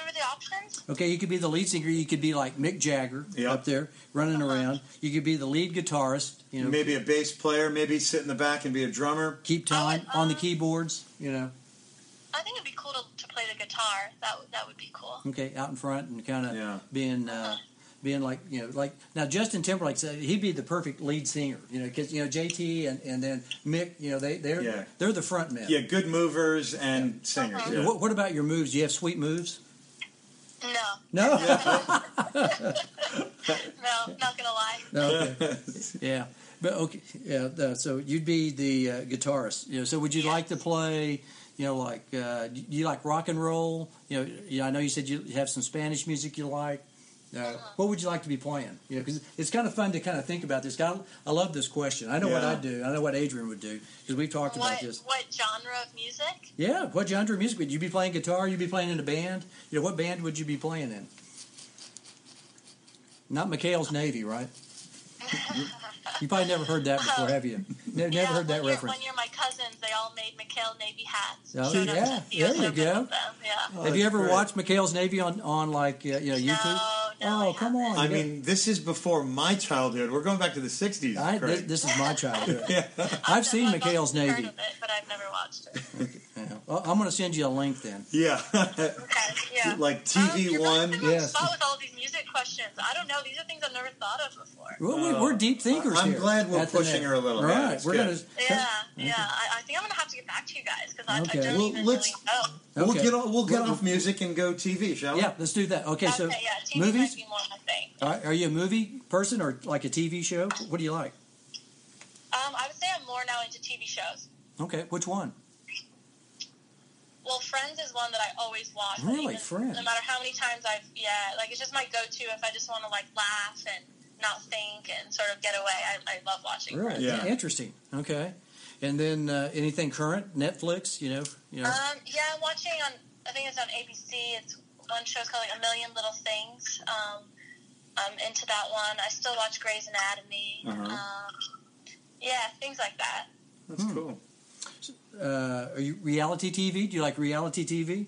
Um, options? Okay, you could be the lead singer. You could be like Mick Jagger Yep. up there running Uh-huh. around. You could be the lead guitarist. You know, Maybe a bass player, maybe sit in the back and be a drummer. keep time would, on the um, keyboards. You know, I think it'd be cool to, to play the guitar. That that would be cool. okay, out in front and kind of Yeah. being. Uh, being like you know, like now Justin Timberlake said he'd be the perfect lead singer, you know, because you know JT and, and then Mick, you know, they they're Yeah. they're the front men. Yeah, good movers and singers. Uh-huh. yeah. What, what about your moves? Do you have sweet moves? No, No. [LAUGHS] no, [LAUGHS] not gonna lie. No, okay. [LAUGHS] yeah, but okay, yeah. uh, so you'd be the uh, guitarist. You know, so would you like to play? You know, like uh, do you like rock and roll? You know, yeah. I know you said you have some Spanish music you like. Uh, what would you like to be playing? You know, because it's kind of fun to kind of think about this. I, I love this question. I know what I'd do. I know what Adrian would do because we've talked about this. what genre of music? Yeah, what genre of music would you be playing? Guitar? You'd be playing in a band? You know, what band would you be playing in? Not McHale's Navy, right? [LAUGHS] You probably never heard that before, have you? Never yeah, heard that one year, reference. One year, my cousins they all made McHale Navy hats. Oh, showed yeah, to the there you go. with them, Yeah. have you ever great. watched McHale's Navy on on like uh, you know YouTube? No, no, oh, I come on! I mean, this is before my childhood. We're going back to the 60s. I, this, this is my childhood. [LAUGHS] yeah. I've seen I've McHale's heard Navy. of it, but I've never watched it. Yeah. Well, I'm going to send you a link then. Yeah. Okay, [LAUGHS] yeah. like Um, TV you're One. Really Yes. I don't know. These are things I've never thought of before. Well, we, we're deep thinkers I'm here. glad we're at pushing her a little. All Yeah, we're good. going to. Yeah, yeah. I, I think I'm gonna have to get back to you guys because I, Okay. I don't Well, even let's- really know. We'll Okay. get off, we'll get Well, off music and go TV, shall we? Yeah, let's do that. Okay, Okay, so yeah. TV movies. might be more my thing. Are, are you a movie person or like a TV show? What do you like? Um, I would say I'm more now into TV shows. Okay, which one? Well, Friends is one that I always watch. Really? Even- Friends? No matter how many times I've, yeah, like it's just my go-to if I just want to like laugh and not think and sort of get away. I, I love watching. Right. Friends. Yeah. Interesting. Okay. And then uh, anything current? Netflix. You know. You know. Um, yeah, I'm watching on. I think it's on ABC. It's one show's called like A Million Little Things. Um, I'm into that one. I still watch Grey's Anatomy. Uh-huh. Um, yeah, things like that. That's Hmm. cool. Uh, are you reality TV? Do you like reality TV?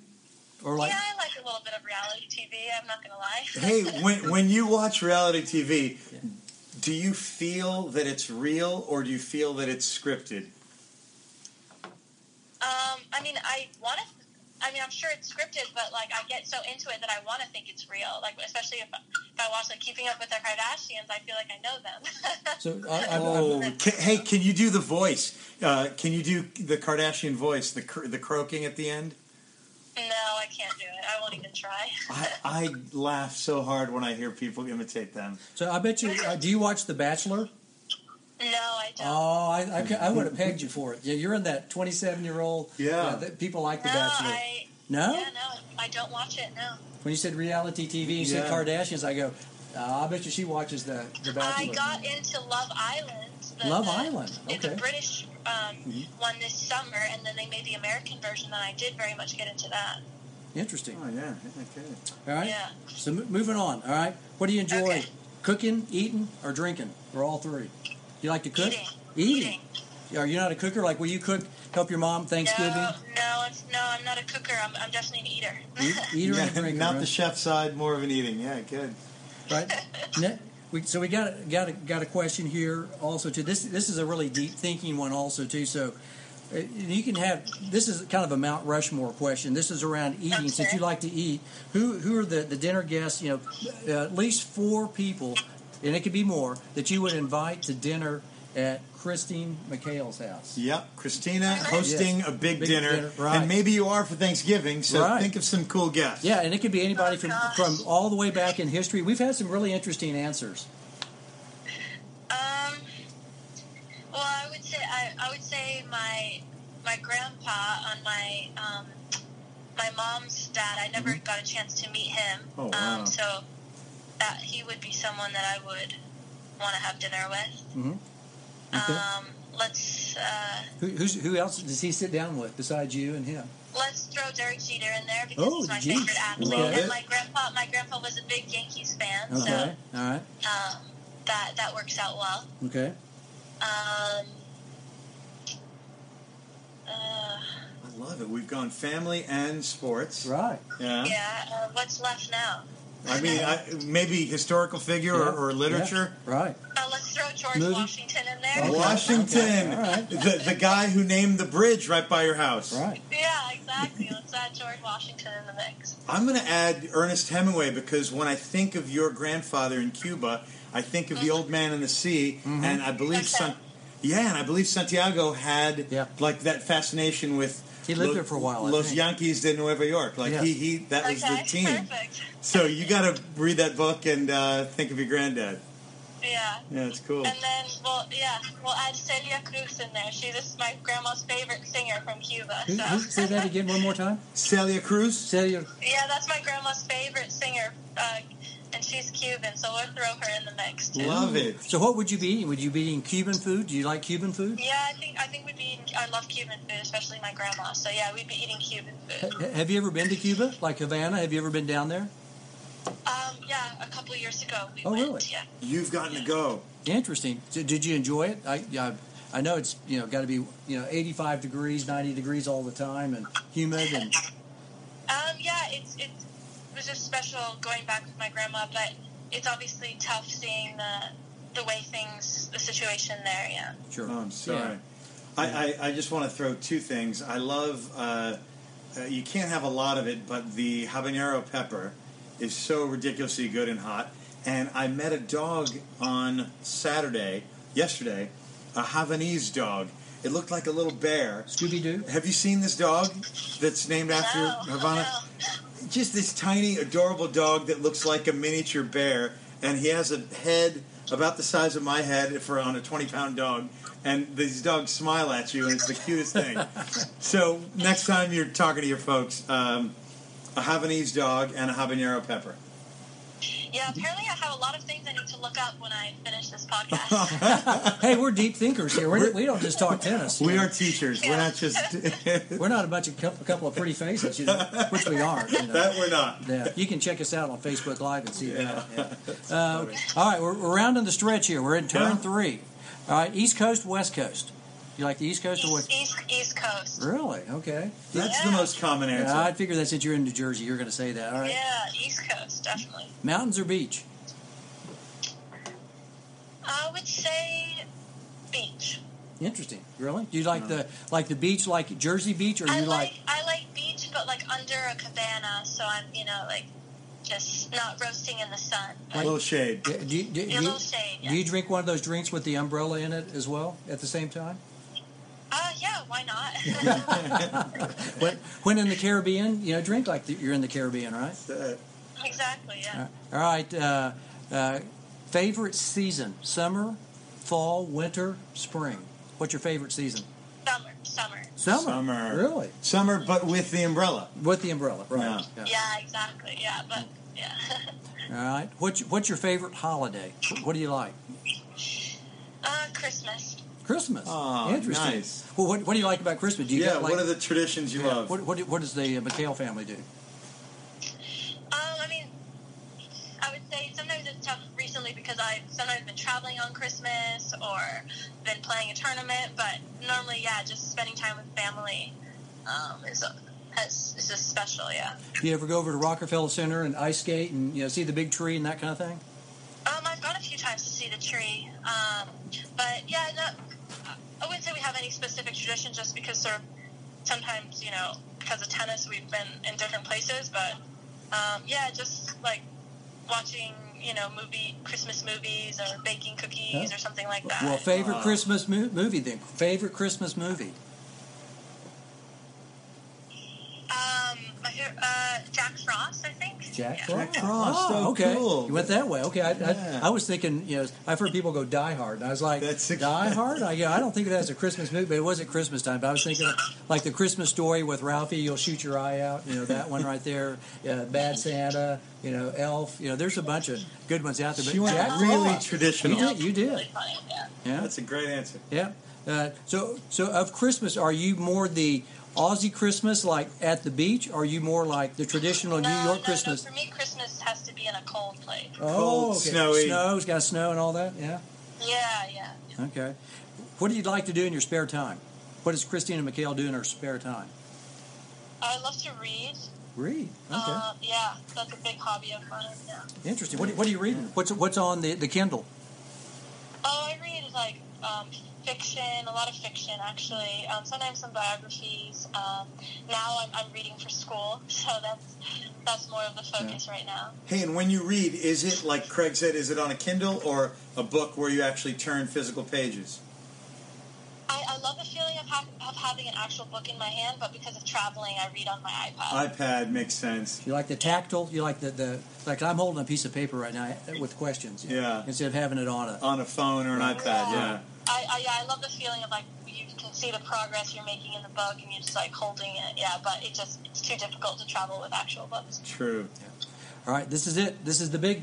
Or like? yeah, I like a little bit of reality TV. I'm not gonna lie. [LAUGHS] Hey, when when you watch reality TV, do you feel that it's real or do you feel that it's scripted? Um, I mean, I want to. I mean, I'm sure it's scripted, but like, I get so into it that I want to think it's real. Like, especially if, if I watch like Keeping Up with the Kardashians, I feel like I know them. [LAUGHS] So I, I, Oh, I, ca hey, can you do the voice? Uh, can you do the Kardashian voice, the cr- the croaking at the end? no, I can't do it. I won't even try. [LAUGHS] I, I laugh so hard when I hear people imitate them. so I bet you. Uh, do you watch The Bachelor? No, I don't. Oh, I, I, I would have pegged you for it. Yeah, you're in that 27 year old. Yeah. that people like The no, Bachelor. I. no. Yeah, no, I don't watch it. No. When you said reality TV, you said Kardashians. I go. Uh, I bet you she watches the The Bachelor. I got into Love Island. The, Love the, Island, It's okay. a British um, Mhm. one this summer, and then they made the American version, and I did very much get into that. Interesting. Oh yeah, okay. All right. Yeah. So m- moving on. All right. What do you enjoy? Okay. Cooking, eating, or drinking, or all three? You like to cook? Eating. Eating. Are you not a cooker? Like, will you cook? Help your mom Thanksgiving? No, no, it's, no, I'm not a cooker. I'm, I'm definitely an eater. Eater Yeah, and drinker. [LAUGHS] not right? the chef side, more of an eating. Yeah, good. right? Ne- we, so we got got a, got a question here also too. This this is a really deep thinking one also too. So uh, you can have this is kind of a Mount Rushmore question. This is around eating. Since you like to eat, who who are the, the dinner guests? You know, uh, at least four people, and it could be more that you would invite to dinner at Christine McHale's house. Yep, Christina hosting a big, Big dinner, dinner, right. and maybe you are for Thanksgiving. So Right. think of some cool guests. Yeah, and it could be anybody Oh, from gosh. from all the way back in history. We've had some really interesting answers. Um, well, I would say I, I would say my my grandpa on my um, my mom's dad. I never got a chance to meet him. Oh, wow. Um, so that he would be someone that I would want to have dinner with. Mm-hmm. Okay. Um, let's uh, Who, who's, who else does he sit down with besides you and him? let's throw Derek Jeter in there because Oh, he's my geez. favorite athlete, Love and it. my grandpa my grandpa was a big Yankees fan, Okay, so all right, um, that that works out well. okay. Um, uh, I love it. We've gone family and sports. Right. Yeah. Yeah. Uh, what's left now? I mean, I, maybe historical figure Yeah. or, or literature. Yeah. Right. Uh, let's throw George Movie? Washington in there. Okay. Washington, Okay. All right. the the guy who named the bridge right by your house. Right. Yeah, exactly. Let's add George Washington in the mix. I'm going to add Ernest Hemingway because when I think of your grandfather in Cuba, I think of the Old Man in the Sea, Mm-hmm. and I believe Okay. San- yeah, and I believe Santiago had Yeah. like that fascination with. He lived Lo- there for a while, I Los think. Yankees de Nueva York, like Yeah. he he that was okay, the team. perfect. So you got to read that book and uh, think of your granddad. Yeah. Yeah, it's cool. And then, well, yeah, we'll add Celia Cruz in there. She's just my grandma's favorite singer from Cuba. Who, So. who, say that again one more time. Celia Cruz. Celia. Yeah, that's my grandma's favorite singer, uh, and she's Cuban, so we'll throw her in the mix too. Love it. So what would you be eating? Would you be eating Cuban food? Do you like Cuban food? Yeah, I think I think we'd be. Eating, I love Cuban food, especially my grandma. So yeah, we'd be eating Cuban food. H- have you ever been to Cuba, like Havana? Have you ever been down there? Um, yeah, a couple of years ago we Oh, went. really? Yeah. You've gotten to go. Interesting. So did you enjoy it? I, yeah, I know it's you know got to be you know 85 degrees, 90 degrees all the time, and humid and Um, yeah, it's it was just special going back with my grandma, but it's obviously tough seeing the the way things, the situation there. Yeah. sure. Oh, I'm sorry. Yeah. I, I, I just want to throw two things. I love, uh, uh, you can't have a lot of it, but the habanero pepper is so ridiculously good and hot. And I met a dog on Saturday, yesterday, a Havanese dog. It looked like a little bear. Scooby Doo. Have you seen this dog that's named after No, Havana? [LAUGHS] no. Just this tiny, adorable dog that looks like a miniature bear, and he has a head about the size of my head for on a twenty-pound dog. And these dogs smile at you, and it's the cutest thing. [LAUGHS] so next time you're talking to your folks, um, a Havanese dog and a habanero pepper. Yeah, apparently I have a lot of things I need to look up when I finish this podcast. [LAUGHS] Hey, we're deep thinkers here. We're, we don't just talk tennis. We know. are teachers. We're not just [LAUGHS] We're not a bunch of couple, couple of pretty faces, you know, which we aren't. You know. that. We're not. Yeah, you can check us out on Facebook Live and see that. Yeah. Uh, all right, we're, we're rounding the stretch here. We're in turn Yeah. three. All right, East Coast, West Coast. You like the East Coast or East, West? East, East Coast. Really? Okay. That's the most common answer. Yeah, I'd figure that since you're in New Jersey, you're going to say that. All right. Yeah, East Coast, definitely. Mountains or beach? I would say beach. Interesting. Really? Do you like the like the beach, like Jersey Beach, or I you like, like? I like beach, but like under a cabana, so I'm you know like just not roasting in the sun. a little shade. Do, do, do, A you, little shade. do you drink one of those drinks with the umbrella in it as well at the same time? Uh, yeah, why not? [LAUGHS] When, when in the Caribbean, you know, drink like the, you're in the Caribbean, right? Uh, exactly. Yeah. All right. Uh, uh, favorite season: summer, fall, winter, spring. What's your favorite season? Summer. Summer. Summer. Summer. Really? Summer, but with the umbrella. With the umbrella, right? Yeah. Yeah, exactly. Yeah, but yeah. [LAUGHS] All right. What's what's your favorite holiday? What do you like? uh, Christmas. Christmas. Oh, Interesting. nice. Well, what, what do you like about Christmas? Do you yeah, got, like, what are the traditions you yeah, love? What, what, what does the uh, McHale family do? Um, I mean, I would say sometimes it's tough recently because I've sometimes been traveling on Christmas or been playing a tournament, but normally, yeah, just spending time with family um, is has, is just special. Yeah. Do you ever go over to Rockefeller Center and ice skate and you know see the big tree and that kind of thing? Um, I've gone a few times to see the tree, um, but yeah, no, I wouldn't say we have any specific tradition, just because sort of sometimes you know because of tennis we've been in different places, but um, yeah, just like watching you know movie Christmas movies or baking cookies Yeah. or something like that. Well, favorite Uh, Christmas mo- movie then? Favorite Christmas movie? um, my favorite, uh, Jack Frost, I think. Jack Yeah. Frost. Jack Frost, Oh, oh, okay. cool. You went that way. Okay, I, Yeah. I, I was thinking, you know, I've heard people go Die Hard, and I was like, That's a- Die Hard? I, yeah, I don't think that's a Christmas movie, but it wasn't Christmas time. But I was thinking, like the Christmas story with Ralphie, you'll shoot your eye out. You know that one right there. Uh, Bad Santa. You know, Elf. You know, there's a bunch of good ones out there. But She went Jack really Frost. traditional. You did. You did. Really funny. Yeah. Yeah. That's a great answer. Yeah. Uh, so, so of Christmas, are you more the Aussie Christmas, like at the beach, or are you more like the traditional New York no, Christmas? No, for me, Christmas has to be in a cold place. Oh, Cold, okay. snowy. Snow, it's got snow and all that. Yeah. Yeah, yeah. Okay. What do you like to do in your spare time? What does Christina McHale do in her spare time? I love to read. Read. Okay. Uh, yeah, that's a big hobby of mine. Yeah. Interesting. What, what are you reading? What's what's on the, the Kindle? Oh, I read like um, fiction, a lot of fiction actually. Um, sometimes some biographies. Um, now I'm, I'm reading for school, [LAUGHS] so that's that's more of the focus right now. Hey, and when you read, is it like Craig said? Is it on a Kindle or a book where you actually turn physical pages? I, I love the feeling of, ha- of having an actual book in my hand, but because of traveling, I read on my iPad. iPad makes sense. You like the tactile? You like the, the like I'm holding a piece of paper right now with questions. Yeah. Instead of having it on a On a phone or an iPad, yeah. I, I, yeah, I love the feeling of like you can see the progress you're making in the book, and you're just like holding it. Yeah, but it just it's too difficult to travel with actual books. True. All right, this is it. This is the big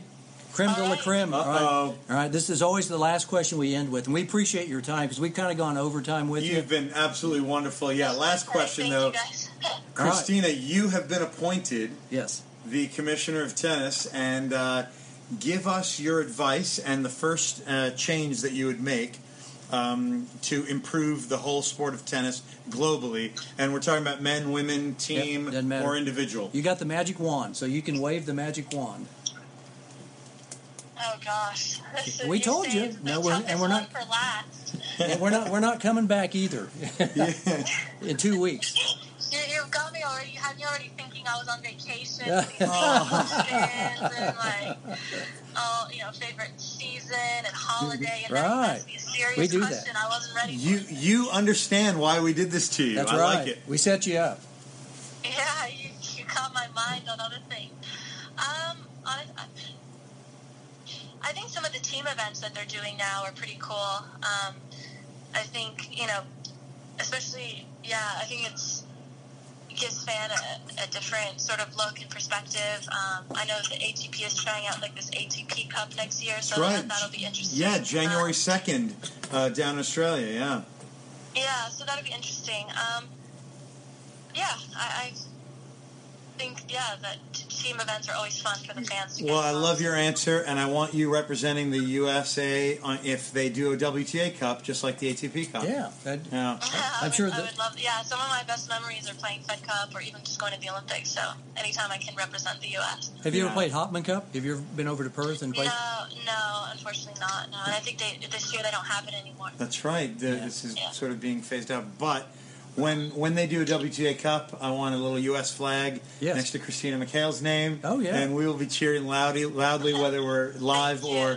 creme de la All right. creme. All right. Uh-oh. All right, this is always the last question we end with, and we appreciate your time because we've kind of gone overtime with you. You've been absolutely wonderful. Yeah, last question Thank though. You guys. [LAUGHS] All right. Christina, you have been appointed Yes. the commissioner of tennis, and uh, give us your advice and the first uh, change that you would make um, to improve the whole sport of tennis globally. And we're talking about men, women, team, doesn't or individual. You got the magic wand, so you can wave the magic wand. oh gosh. This We you told you. No, we're- and we're not- for last. [LAUGHS] And we're not we're not coming back either [LAUGHS] in two weeks. You, you've already. You had me already thinking I was on vacation. Yeah. thinking questions [LAUGHS] and like, oh, you know, favorite season and holiday. And then Right. you asked a serious We do that. I wasn't ready. You For. you understand why we did this to you. That's I right. like it. We set you up. Yeah, you, you caught my mind on other things. Um, I, I think some of the team events that they're doing now are pretty cool. Um, I think you know, especially yeah, I think it's it gives fan a, a different sort of look and perspective. Um, I know the ATP is trying out like this ATP Cup next year, so that, right. that'll be interesting. Yeah, January second, uh, down in Australia. Yeah. Yeah, so that'll be interesting. Um, yeah, I, I think yeah that team events are always fun for the fans. To get Well, I love your answer, and I want you representing the USA on, if they do a WTA Cup, just like the ATP Cup. Yeah. That, Yeah. [LAUGHS] I I'm would, sure I that- would love. Yeah, some of my best memories are playing Fed Cup or even just going to the Olympics. So anytime I can represent the U.S. have you Yeah. ever played Hopman Cup? Have you ever been over to Perth and played? No, no, unfortunately not. No, and I think they, this year they don't have it anymore. That's right. The, Yeah. This is Yeah. sort of being phased out. But when when they do a WTA Cup, I want a little U.S. flag Yes. next to Christina McHale's name. Oh, yeah. And we will be cheering loudly, loudly whether we're live Thank or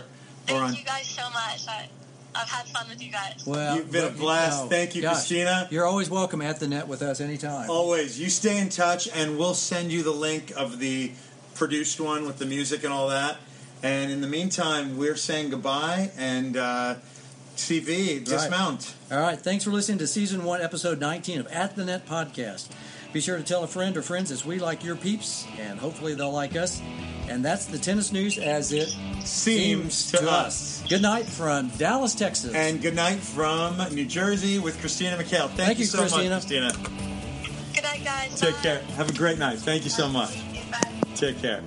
or Thank you guys so much. I, I've had fun with you guys. Well, You've been a but- blast. no, Thank you, gosh, Christina. You're always welcome at the net with us anytime. Always. You stay in touch, and we'll send you the link of the produced one with the music and all that. And in the meantime, we're saying goodbye. And uh, CV, dismount. All right. Thanks for listening to season one, episode 19 of At the Net podcast. Be sure to tell a friend or friends as we like your peeps, and hopefully they'll like us. And that's the tennis news as it Seems to us. Good night from Dallas, Texas. And good night from New Jersey with Christina McHale. Thank, Thank you you, so Christina. much, Christina. Good night, guys. Take Bye. care. Have a great night. Thank you so much. Bye. Take care.